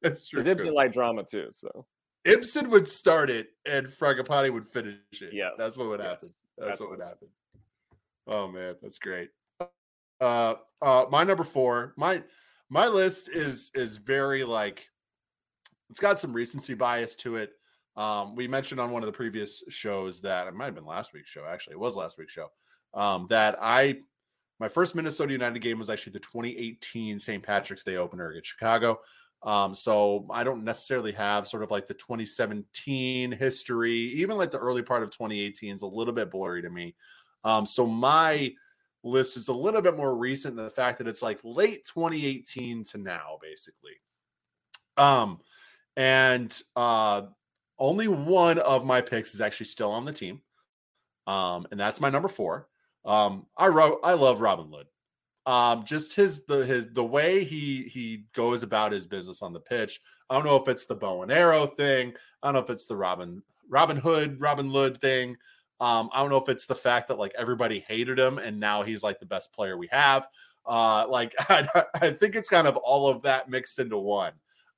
that's true. Because Ibson like drama too, so Ibson would start it and Fragapane would finish it. Yeah, that's what would yes. happen. That's, that's what would happen. Oh man, that's great. Uh, uh, my number four, my my list is is very like it's got some recency bias to it. Um, we mentioned on one of the previous shows that it might have been last week's show. Actually, it was last week's show. Um, that I my first Minnesota United game was actually the 2018 St. Patrick's Day opener against Chicago. Um, so I don't necessarily have sort of like the 2017 history, even like the early part of 2018 is a little bit blurry to me. Um, so my list is a little bit more recent than the fact that it's like late 2018 to now, basically. Um, and uh, only one of my picks is actually still on the team. Um, and that's my number four. Um, I wrote, I love Robin Hood. Um, just his the his the way he he goes about his business on the pitch. I don't know if it's the bow and arrow thing. I don't know if it's the Robin Robin Hood Robin Hood thing. Um, I don't know if it's the fact that like everybody hated him and now he's like the best player we have. Uh, like I, I think it's kind of all of that mixed into one.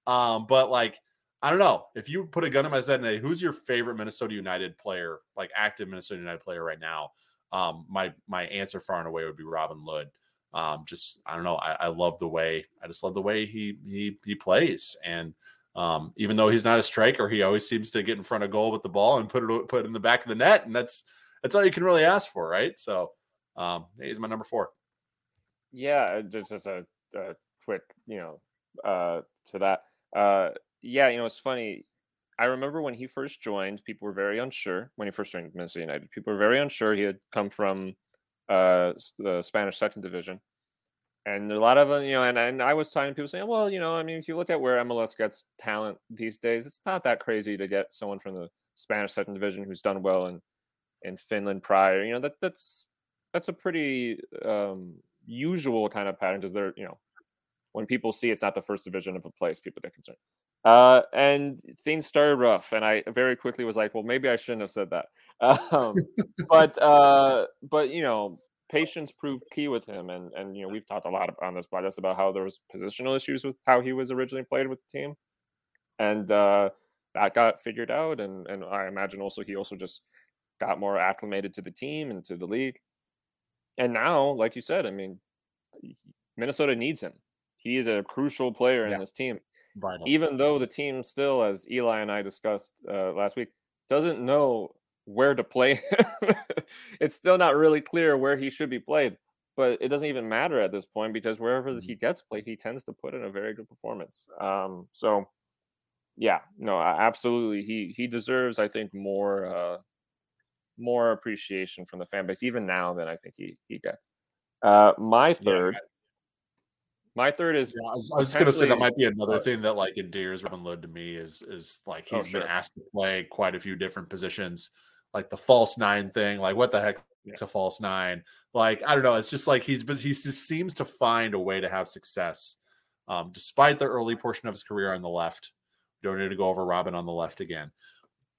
Um, but like I don't know if you put a gun in my head and say, who's your favorite Minnesota United player, like active Minnesota United player right now? Um, my my answer far and away would be Robin Lod. Um, just I don't know. I, I, love the way I just love the way he he he plays, and um, even though he's not a striker, he always seems to get in front of goal with the ball and put it put it in the back of the net, and that's that's all you can really ask for, right? So um, he's my number four. Yeah, just as a, a quick, you know, uh, to that. Uh, yeah, you know, it's funny. I remember when he first joined, people were very unsure. When he first joined Minnesota United, people were very unsure. He had come from uh, the Spanish second division, and a lot of them, you know, and, and I was talking people saying, well, you know, I mean, if you look at where MLS gets talent these days, it's not that crazy to get someone from the Spanish second division who's done well in in Finland prior. You know, that that's that's a pretty um, usual kind of pattern because they're you know when people see it's not the first division of a place, people get concerned. Uh, and things started rough, and I very quickly was like, well, maybe I shouldn't have said that. Um, but uh, but you know, patience proved key with him, and and you know we've talked a lot on this podcast about how there was positional issues with how he was originally played with the team, and uh, that got figured out, and and I imagine also he also just got more acclimated to the team and to the league, and now, like you said, I mean, Minnesota needs him. He is a crucial player in this team. Vital. Even though the team still, as Eli and I discussed uh, last week, doesn't know where to play, it's still not really clear where he should be played. But it doesn't even matter at this point because wherever mm-hmm. he gets played, he tends to put in a very good performance. Um, so, yeah, no, absolutely, he he deserves, I think, more uh, more appreciation from the fan base even now than I think he he gets. Uh, my third. Yeah my third is. Yeah, I was, was going to say that might be another thing that like endears Robin to me is is like oh, he's oh, sure. been asked to play quite a few different positions, like the false nine thing. Like what the heck yeah. a false nine? Like I don't know. It's just like he's but he just seems to find a way to have success, um, despite the early portion of his career on the left. don't need to go over Robin on the left again,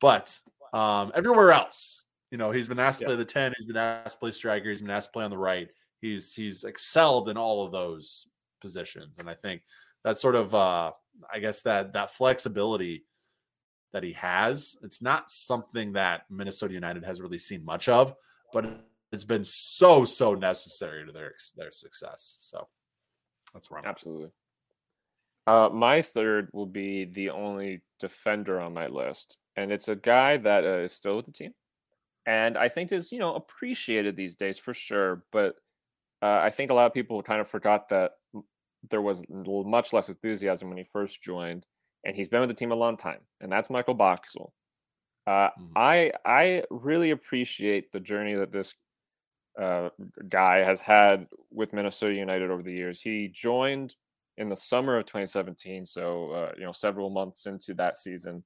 but um, everywhere else, you know, he's been asked to play the ten. He's been asked to play striker. He's been asked to play on the right. He's he's excelled in all of those positions. And I think that sort of uh I guess that that flexibility that he has, it's not something that Minnesota United has really seen much of, but it's been so so necessary to their their success. So that's I'm absolutely. Uh, my third will be the only defender on my list, and it's a guy that uh, is still with the team, and I think is you know appreciated these days for sure. But uh, I think a lot of people kind of forgot that there was much less enthusiasm when he first joined, and he's been with the team a long time, and that's Michael Boxall. Uh, mm-hmm. I I really appreciate the journey that this uh, guy has had with Minnesota United over the years. He joined in the summer of 2017, so uh, you know several months into that season,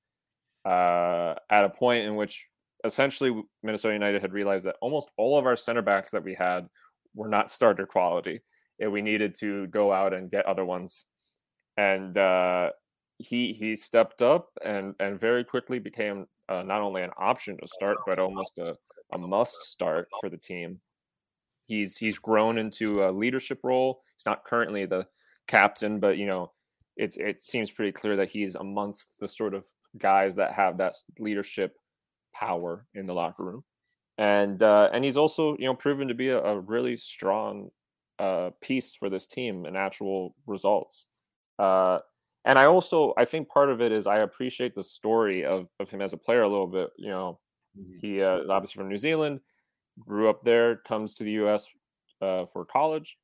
uh, at a point in which essentially Minnesota United had realized that almost all of our center backs that we had were not starter quality we needed to go out and get other ones. And uh, he he stepped up and and very quickly became uh, not only an option to start, but almost a, a must start for the team. He's he's grown into a leadership role. He's not currently the captain, but you know, it's it seems pretty clear that he's amongst the sort of guys that have that leadership power in the locker room. And uh, and he's also you know proven to be a, a really strong uh, piece for this team and actual results. Uh, and I also I think part of it is I appreciate the story of of him as a player a little bit. You know, mm-hmm. he uh, obviously from New Zealand, grew up there, comes to the U.S. Uh, for college,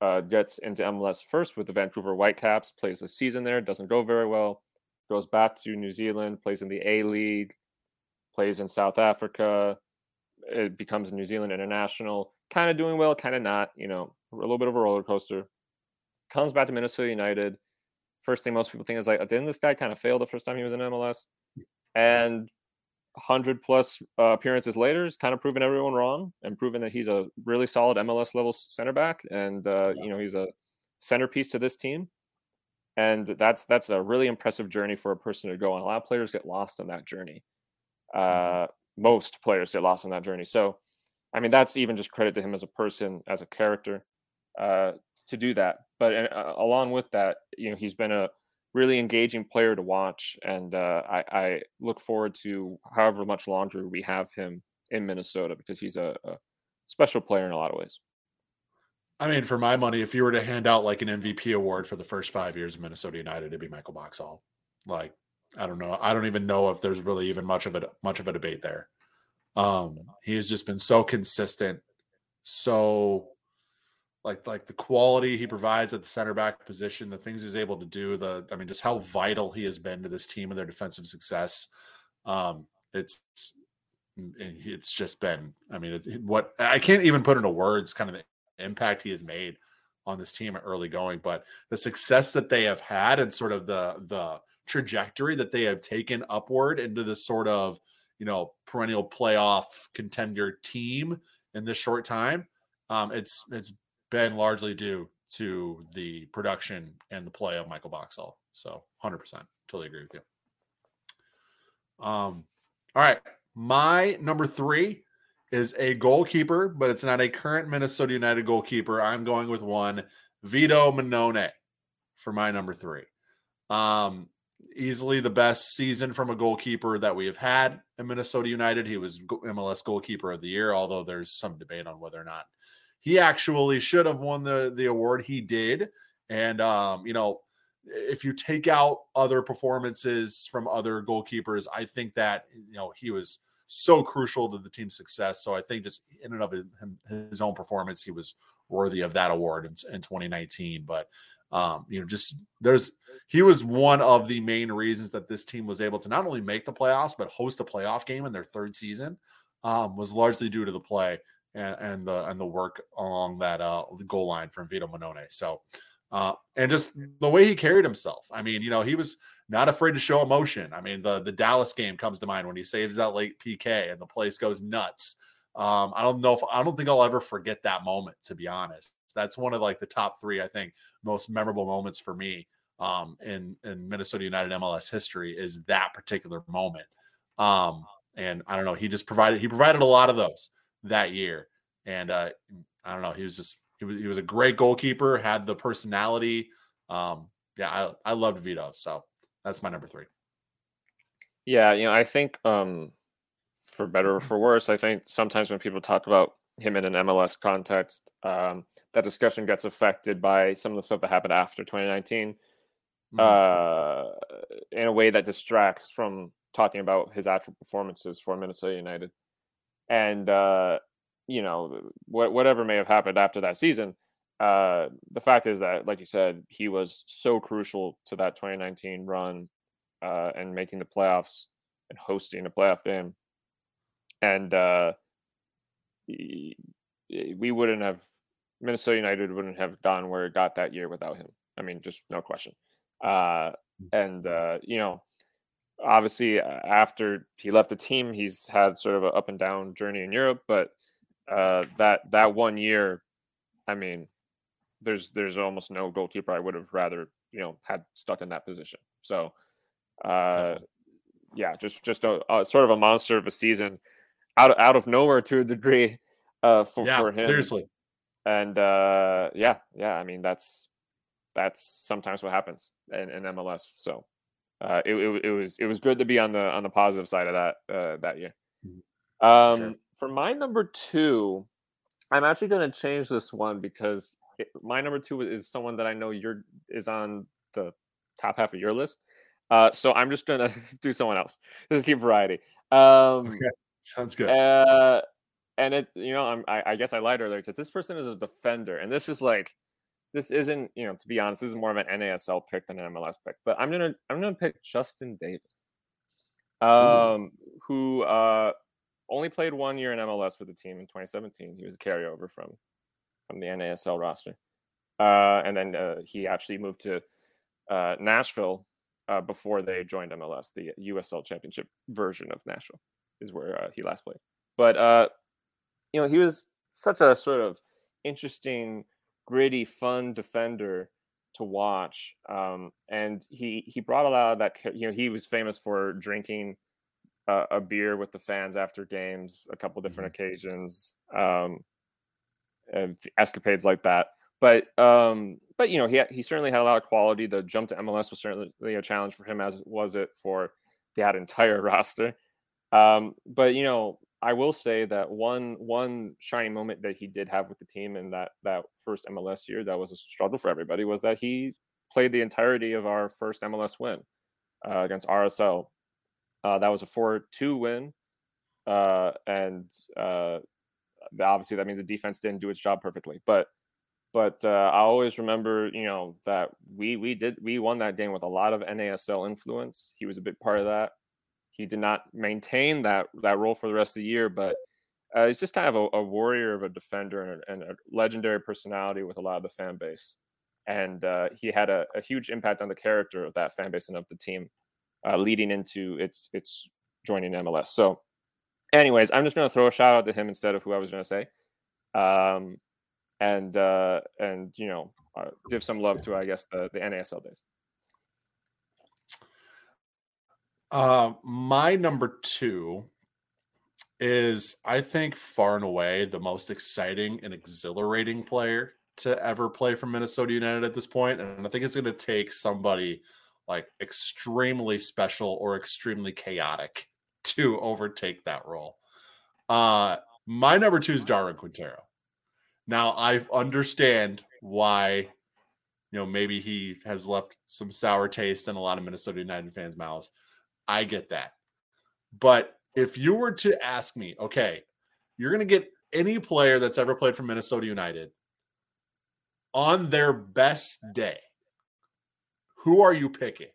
uh, gets into MLS first with the Vancouver Whitecaps, plays a season there, doesn't go very well, goes back to New Zealand, plays in the A League, plays in South Africa, it becomes New Zealand international, kind of doing well, kind of not, you know, a little bit of a roller coaster. Comes back to Minnesota United. First thing most people think is like, didn't this guy kind of fail the first time he was in MLS? And 100 plus uh, appearances later is kind of proving everyone wrong and proving that he's a really solid MLS level center back. And, uh, yeah. you know, he's a centerpiece to this team. And that's that's a really impressive journey for a person to go on. A lot of players get lost on that journey. Mm-hmm. Uh, most players get lost on that journey. So, I mean, that's even just credit to him as a person, as a character, uh, to do that. But uh, along with that, you know, he's been a really engaging player to watch, and uh, I, I, look forward to however much longer we have him in Minnesota because he's a, a special player in a lot of ways. I mean, for my money, if you were to hand out like an MVP award for the first five years of Minnesota United, it'd be Michael Boxall. Like, I don't know. I don't even know if there's really even much of a much of a debate there. Um, he has just been so consistent, so like like the quality he provides at the center back position, the things he's able to do, the I mean, just how vital he has been to this team and their defensive success. Um, it's it's just been. I mean, it, what I can't even put into words, kind of the impact he has made on this team early going, but the success that they have had and sort of the the trajectory that they have taken upward into this sort of you know perennial playoff contender team in this short time. Um, it's it's been largely due to the production and the play of Michael Boxall. So 100%. Totally agree with you. Um, all right. My number three is a goalkeeper, but it's not a current Minnesota United goalkeeper. I'm going with one, Vito Mannone for my number three. Um, easily the best season from a goalkeeper that we have had in Minnesota United. He was MLS goalkeeper of the year, although there's some debate on whether or not he actually should have won the the award. He did, and um, you know, if you take out other performances from other goalkeepers, I think that you know he was so crucial to the team's success. So I think just in and of his, his own performance, he was worthy of that award in, in 2019. But um, you know, just there's he was one of the main reasons that this team was able to not only make the playoffs but host a playoff game in their third season. Um, was largely due to the play and, and the and the work along that uh, goal line from Vito Mannone. So, uh, and just the way he carried himself. I mean, you know, he was not afraid to show emotion. I mean, the the Dallas game comes to mind when he saves that late PK and the place goes nuts. Um, I don't know if I don't think I'll ever forget that moment. To be honest, that's one of like the top three I think most memorable moments for me um, in in Minnesota United MLS history is that particular moment. Um, and I don't know, he just provided he provided a lot of those that year. And uh, I don't know, he was just he was he was a great goalkeeper, had the personality. Um, yeah, I I loved Vito, so that's my number three. Yeah, you know, I think um, for better or for worse, I think sometimes when people talk about him in an MLS context, um, that discussion gets affected by some of the stuff that happened after 2019 mm-hmm. uh, in a way that distracts from talking about his actual performances for Minnesota United and uh, you know wh- whatever may have happened after that season. Uh, the fact is that, like you said, he was so crucial to that 2019 run uh, and making the playoffs and hosting a playoff game. And uh, we wouldn't have, Minnesota United wouldn't have gone where it got that year without him. I mean, just no question. Uh, mm. and, uh, you know, obviously after he left the team, he's had sort of an up and down journey in Europe. But uh, that that one year, I mean, there's there's almost no goalkeeper I would have rather you know had stuck in that position. So, uh, yeah, just just a, a, sort of a monster of a season, out out of nowhere to a degree, uh, for yeah, for him. Seriously, and uh, yeah, yeah, I mean that's that's sometimes what happens in, in MLS. So uh, it, it, it, was it was good to be on the on the positive side of that uh, that year. Mm-hmm. Um, sure. For my number two, I'm actually going to change this one because it, my number two is someone that I know you're is on the top half of your list. Uh, so I'm just going to do someone else. Just keep variety. Um, okay, sounds good. Uh, and it, you know, I'm, I, I guess I lied earlier because this person is a defender, and this is like this isn't, you know, to be honest, this is more of an NASL pick than an MLS pick. But I'm gonna I'm gonna pick Justin Davis, um, who uh, only played one year in MLS for the team in 2017. He was a carryover from from the NASL roster, uh, and then uh, he actually moved to uh, Nashville uh, before they joined MLS. The USL Championship version of Nashville is where uh, he last played. But uh, you know, he was such a sort of interesting gritty, fun defender to watch. Um, and he he brought a lot of that. You know, he was famous for drinking uh, a beer with the fans after games, a couple different mm-hmm. occasions, um, escapades like that. but um, but you know, he he certainly had a lot of quality. The jump to MLS was certainly a challenge for him, as was it for that entire roster. Um, but you know, I will say that one one shining moment that he did have with the team in that that first MLS year that was a struggle for everybody was that he played the entirety of our first MLS win uh, against RSL. Uh, that was a four-two win, uh, and uh, obviously that means the defense didn't do its job perfectly. But but uh, I always remember, you know, that we we did we won that game with a lot of NASL influence. He was a big part of that. He did not maintain that that role for the rest of the year, but uh, he's just kind of a, a warrior of a defender and a, and a, legendary personality with a lot of the fan base. And uh, he had a, a, huge impact on the character of that fan base and of the team, uh, leading into its its joining MLS. So, anyways, I'm just going to throw a shout out to him instead of who I was going to say, um, and uh, and you know uh, give some love to I guess the the NASL days. Uh, my number two is, I think, far and away the most exciting and exhilarating player to ever play for Minnesota United at this point. And I think it's going to take somebody like extremely special or extremely chaotic to overtake that role. Uh, my number two is Darwin Quintero. Now I understand why, you know, maybe he has left some sour taste in a lot of Minnesota United fans' mouths. I get that. But if you were to ask me, okay, you're going to get any player that's ever played for Minnesota United on their best day, who are you picking?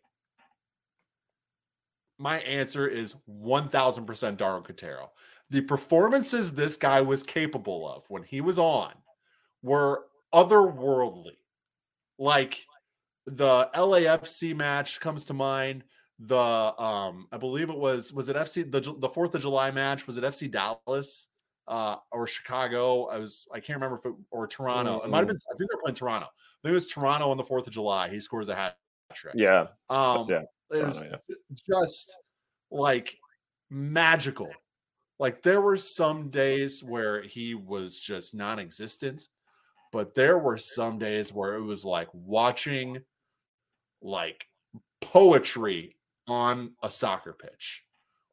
My answer is 1000% Darwin Quintero. The performances this guy was capable of when he was on were otherworldly. Like the LAFC match comes to mind the um I believe it was was it FC the the 4th of July match was it FC Dallas uh or Chicago? I was I can't remember if it or Toronto. Mm-hmm. it might have been I think they're playing Toronto. I think it was Toronto on the 4th of July. He scores a hat trick yeah. Um yeah. it was Toronto, yeah. just like magical. Like there were some days where he was just non-existent but there were some days where it was like watching like poetry on a soccer pitch.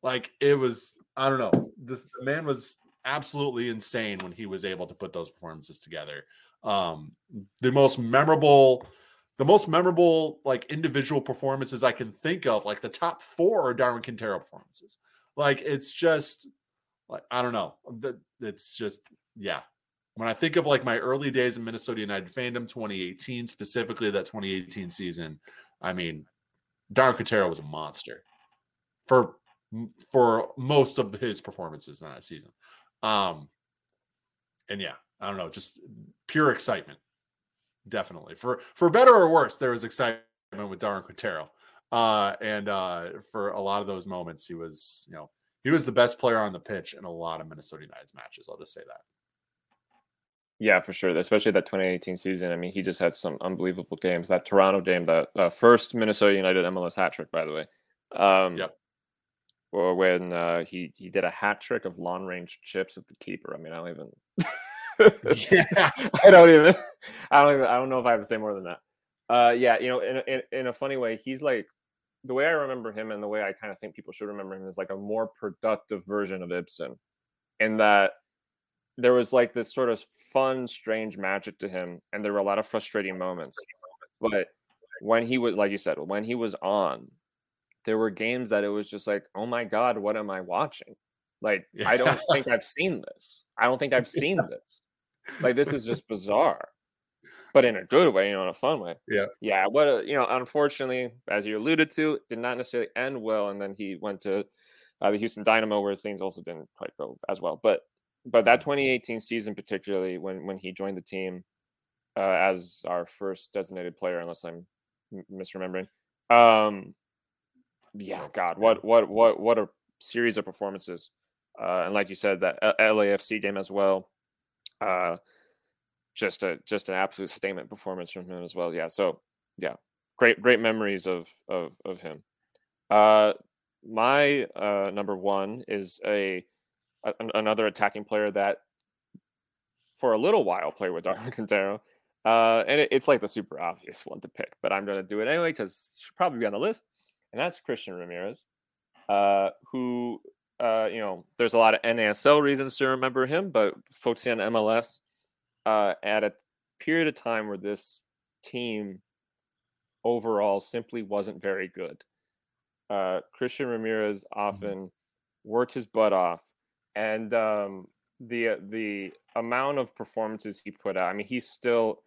Like it was, I don't know. This the man was absolutely insane when he was able to put those performances together. Um, the most memorable, the most memorable like individual performances I can think of, like the top four are Darwin Quintero performances. Like it's just like I don't know. It's just yeah. When I think of like my early days in Minnesota United fandom, 2018 specifically, that 2018 season, I mean, Darwin Quintero was a monster for for most of his performances in that season. Um, and yeah, I don't know, just pure excitement. Definitely. For for better or worse, there was excitement with Darwin Quintero. Uh, and uh, for a lot of those moments, he was, you know, he was the best player on the pitch in a lot of Minnesota United's matches. I'll just say that. Yeah, for sure. Especially that 2018 season. I mean, he just had some unbelievable games. That Toronto game, the uh, first Minnesota United MLS hat trick, by the way. Um, yep. Or when uh, he he did a hat trick of long range chips at the keeper. I mean, I don't even. yeah, I don't even. I don't even. I don't know if I have to say more than that. Uh, yeah, you know, in, in in a funny way, he's like the way I remember him, and the way I kind of think people should remember him is like a more productive version of Ibson, in that there was like this sort of fun, strange magic to him, and there were a lot of frustrating moments. But when he was, like you said, when he was on, there were games that it was just like, oh my god, what am I watching? Like, yeah. I don't think I've seen this. I don't think I've seen yeah. this. Like, this is just bizarre, but in a good way, you know, in a fun way. Yeah, yeah. What a, you know, unfortunately, as you alluded to, did not necessarily end well, and then he went to uh, the Houston Dynamo, where things also didn't quite go as well. But but that 2018 season, particularly when when he joined the team uh, as our first designated player, unless I'm misremembering. Um, yeah, God, what what what what a series of performances, uh, and like you said, that LAFC game as well. Uh, just a just an absolute statement performance from him as well. Yeah, so yeah, great great memories of of of him. Uh, my uh, number one is a a, another attacking player that for a little while played with Darwin Quintero. Uh, and it, it's like the super obvious one to pick, but I'm going to do it anyway because it should probably be on the list. And that's Christian Ramirez, uh, who, uh, you know, there's a lot of NASL reasons to remember him, but focusing on MLS uh, at a period of time where this team overall simply wasn't very good. Uh, Christian Ramirez mm-hmm. often worked his butt off, and um, the the amount of performances he put out. I mean, he's still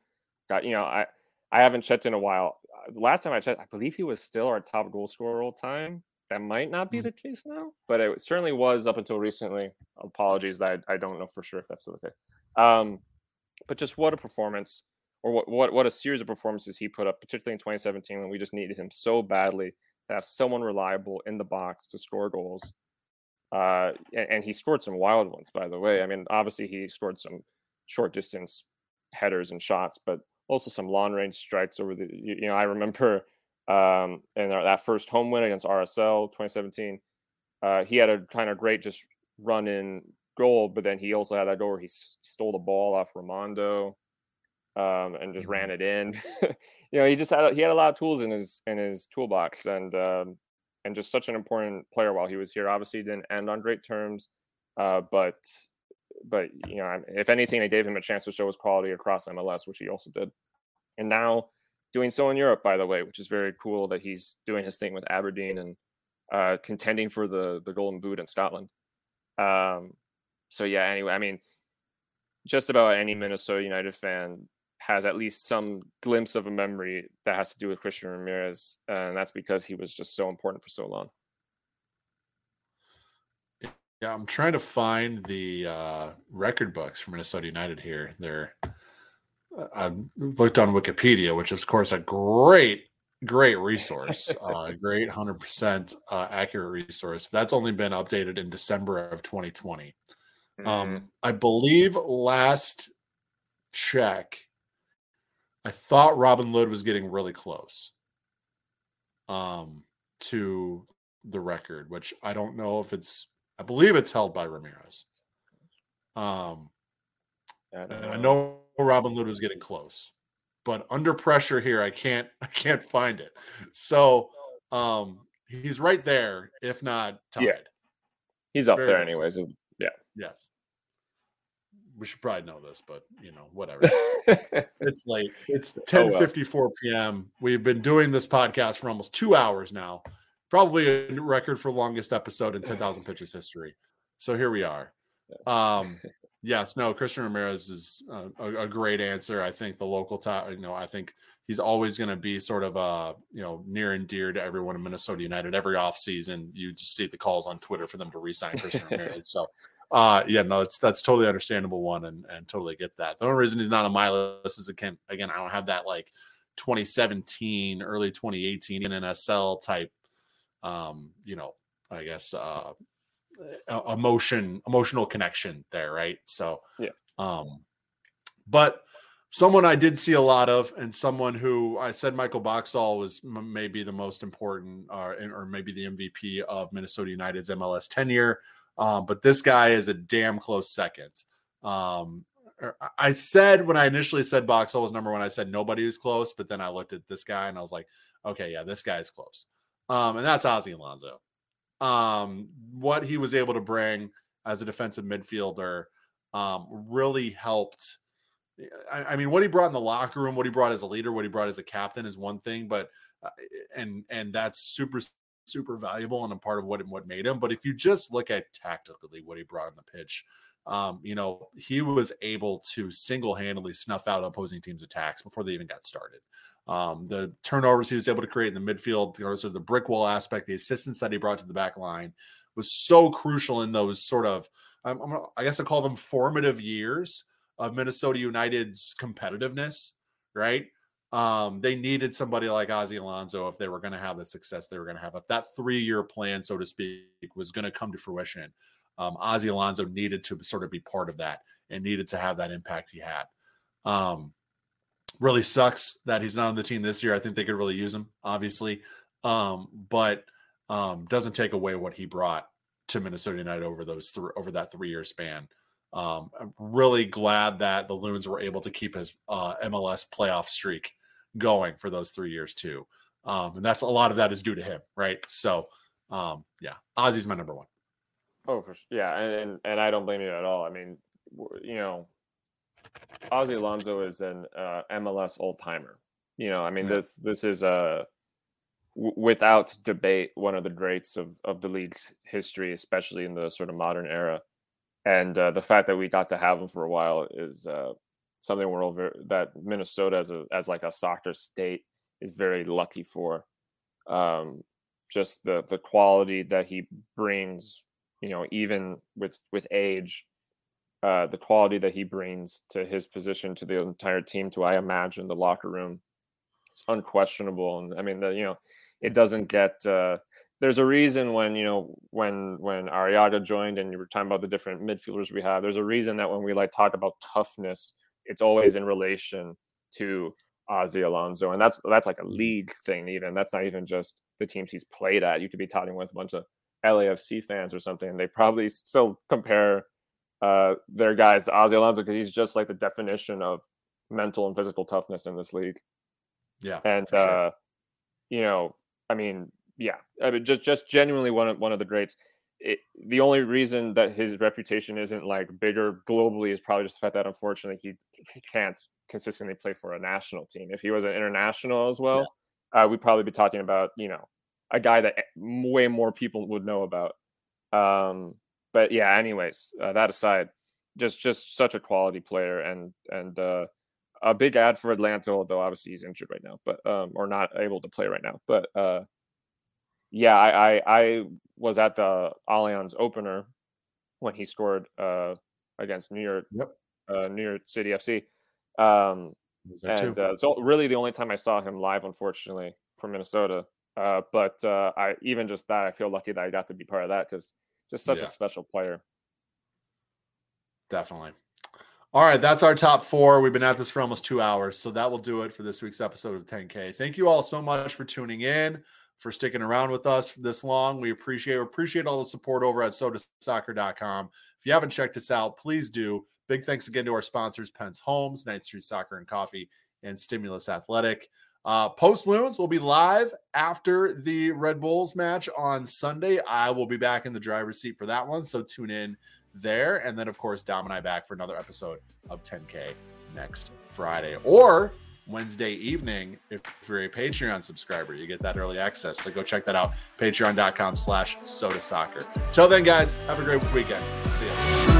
got you know I I haven't checked in a while. Uh, last time I checked, I believe he was still our top goal scorer all time. That might not be mm-hmm. the case now, but it certainly was up until recently. Apologies that I, I don't know for sure if that's still the case. Um, but just what a performance, or what, what what a series of performances he put up, particularly in 2017 when we just needed him so badly to have someone reliable in the box to score goals. Uh, and, and he scored some wild ones, by the way. I mean, obviously he scored some short distance headers and shots, but also some long range strikes over the. You, you know, I remember um, in our, that first home win against RSL 2017, uh, he had a kind of great just run in goal, but then he also had that goal where he stole the ball off Rimando um, and just mm-hmm. ran it in. you know, he just had he had a lot of tools in his in his toolbox, and um, and just such an important player while he was here. Obviously, didn't end on great terms, uh, but but you know, if anything, they gave him a chance to show his quality across MLS, which he also did. And now doing so in Europe, by the way, which is very cool that he's doing his thing with Aberdeen and uh, contending for the the Golden Boot in Scotland. Um, so yeah, anyway, I mean, just about any Minnesota United fan has at least some glimpse of a memory that has to do with Christian Ramirez, and that's because he was just so important for so long. Yeah, I'm trying to find the uh, record books for Minnesota United here. They're uh, I looked on Wikipedia, which is of course a great, great resource, uh, great hundred percent uh, accurate resource. That's only been updated in December of 2020. Mm-hmm. Um, I believe last check, I thought Robin Lod was getting really close um, to the record, which I don't know if it's I believe it's held by Ramirez. Um, and I know Robin Lod was getting close, but under pressure here, I can't I can't find it. So um, he's right there, if not tied. Yeah, he's up Very there, anyways. Yeah. Yes. We should probably know this, but you know, whatever. it's late. It's 10 54 p.m. We've been doing this podcast for almost two hours now probably a record for longest episode in 10,000 pitches history. So here we are. Um, yes, no, Christian Ramirez is a, a, great answer. I think the local top, you know, I think he's always going to be sort of uh, you know, near and dear to everyone in Minnesota United. Every offseason, you just see the calls on Twitter for them to resign Christian Ramirez. So, uh, yeah, no, it's that's totally understandable one and and totally get that. The only reason he's not on my list is again, again, I don't have that like 2017, early 2018 NASL type um, you know, I guess uh, emotion, emotional connection there, right? So, yeah. Um, but someone I did see a lot of, and someone who I said Michael Boxall was m- maybe the most important, uh, or maybe the MVP of Minnesota United's MLS tenure. Um, but this guy is a damn close second. Um, er, I said when I initially said Boxall was number one, I said nobody was close, but then I looked at this guy and I was like, okay, yeah, this guy's close um, and that's Ozzie Alonso. Um, what he was able to bring as a defensive midfielder um, really helped. I, I, mean, what he brought in the locker room, what he brought as a leader, what he brought as a captain is one thing, but uh, and and that's super super valuable and a part of what what made him. But if you just look at tactically what he brought on the pitch, um, you know, he was able to single handedly snuff out opposing teams' attacks before they even got started. Um, the turnovers he was able to create in the midfield, sort of the brick wall aspect, the assistance that he brought to the back line was so crucial in those sort of, I'm, I'm, i guess I call them formative years of Minnesota United's competitiveness, right? Um, they needed somebody like Ozzy Alonso if they were going to have the success they were going to have. If that three year plan, so to speak, was going to come to fruition, um, Ozzie Alonso needed to sort of be part of that and needed to have that impact he had. Um, really sucks that he's not on the team this year. I think they could really use him, obviously, um, but um, doesn't take away what he brought to Minnesota United over those th- over that three year span. um, I'm really glad that the Loons were able to keep his uh, MLS playoff streak going for those three years too. Um, and that's a lot of that is due to him, right? So, um, yeah, Ozzy's my number one. Oh, for sure. Yeah, and, and and I don't blame you at all. I mean, you know, Ozzy Alonso is an uh, MLS old timer. You know, I mean, yeah. this this is a w- without debate one of the greats of of the league's history, especially in the sort of modern era. And uh, the fact that we got to have him for a while is uh, something we're over that Minnesota as a as like a soccer state is very lucky for. Um, just the the quality that he brings, you know, even with with age, uh, the quality that he brings to his position to the entire team to I imagine the locker room, it's unquestionable. And I mean, the you know, it doesn't get. Uh, there's a reason when you know when when Arriaga joined and you were talking about the different midfielders we have. There's a reason that when we like talk about toughness, it's always in relation to Ozzy Alonso, and that's that's like a league thing. Even that's not even just the teams he's played at. You could be talking with a bunch of LAFC fans or something, they probably still compare uh, their guys to Ozzy Alonso because he's just like the definition of mental and physical toughness in this league. Yeah, and sure. uh, you know, I mean, yeah, I mean, just just genuinely one of one of the greats. It, the only reason that his reputation isn't like bigger globally is probably just the fact that unfortunately he, he can't consistently play for a national team. If he was an international as well, yeah. uh, we'd probably be talking about you know a guy that way more people would know about. Um, but yeah, anyways, uh, that aside, just just such a quality player and and uh, a big ad for Atlanta, although obviously he's injured right now, but um, or not able to play right now. But uh, yeah, I, I, I was at the Allianz opener when he scored uh, against New York, yep. uh, New York City FC. Um, and uh, so really the only time I saw him live, unfortunately, from Minnesota. Uh, but uh, I even just that I feel lucky that I got to be part of that because just such yeah. a special player. Definitely. All right, that's our top four. We've been at this for almost two hours, so that will do it for this week's episode of 10K. Thank you all so much for tuning in, for sticking around with us this long. We appreciate appreciate all the support over at sotasoccer.com. If you haven't checked us out, please do. Big thanks again to our sponsors, Pentz Homes, 9th Street Soccer and Coffee, and Stimulus Athletic. Uh, Post Loons will be live after the Red Bulls match on Sunday. I will be back in the driver's seat for that one, so tune in there. And then, of course, Dom and I back for another episode of 10K next Friday or Wednesday evening. If you're a Patreon subscriber, you get that early access. So go check that out. Patreon.com slash Sota Soccer. Till then, guys, have a great weekend. See ya.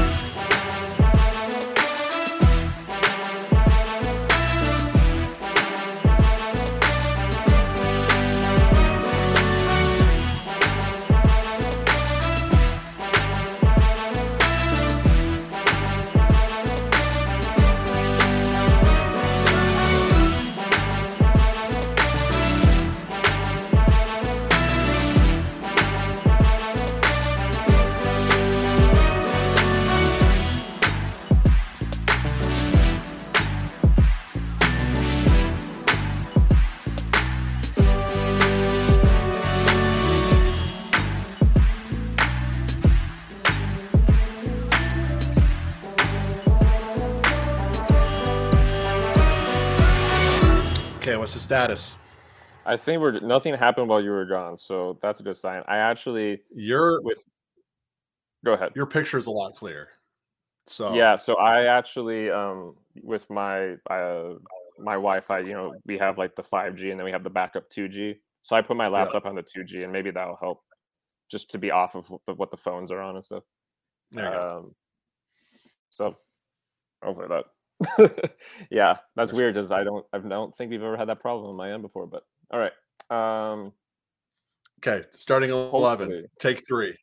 Status? I think we're nothing happened while you were gone, so that's a good sign. I actually you're with. Go ahead. Your picture is a lot clearer. So yeah, so I actually um with my uh my Wi-Fi, you know, we have like the 5G and then we have the backup 2G. So I put my laptop yeah. on the 2G and maybe that'll help just to be off of what the, what the phones are on and stuff. Um, so hopefully that yeah, that's weird because I don't I don't think we've ever had that problem on my end before. But all right. Um Okay, starting eleven. Take three.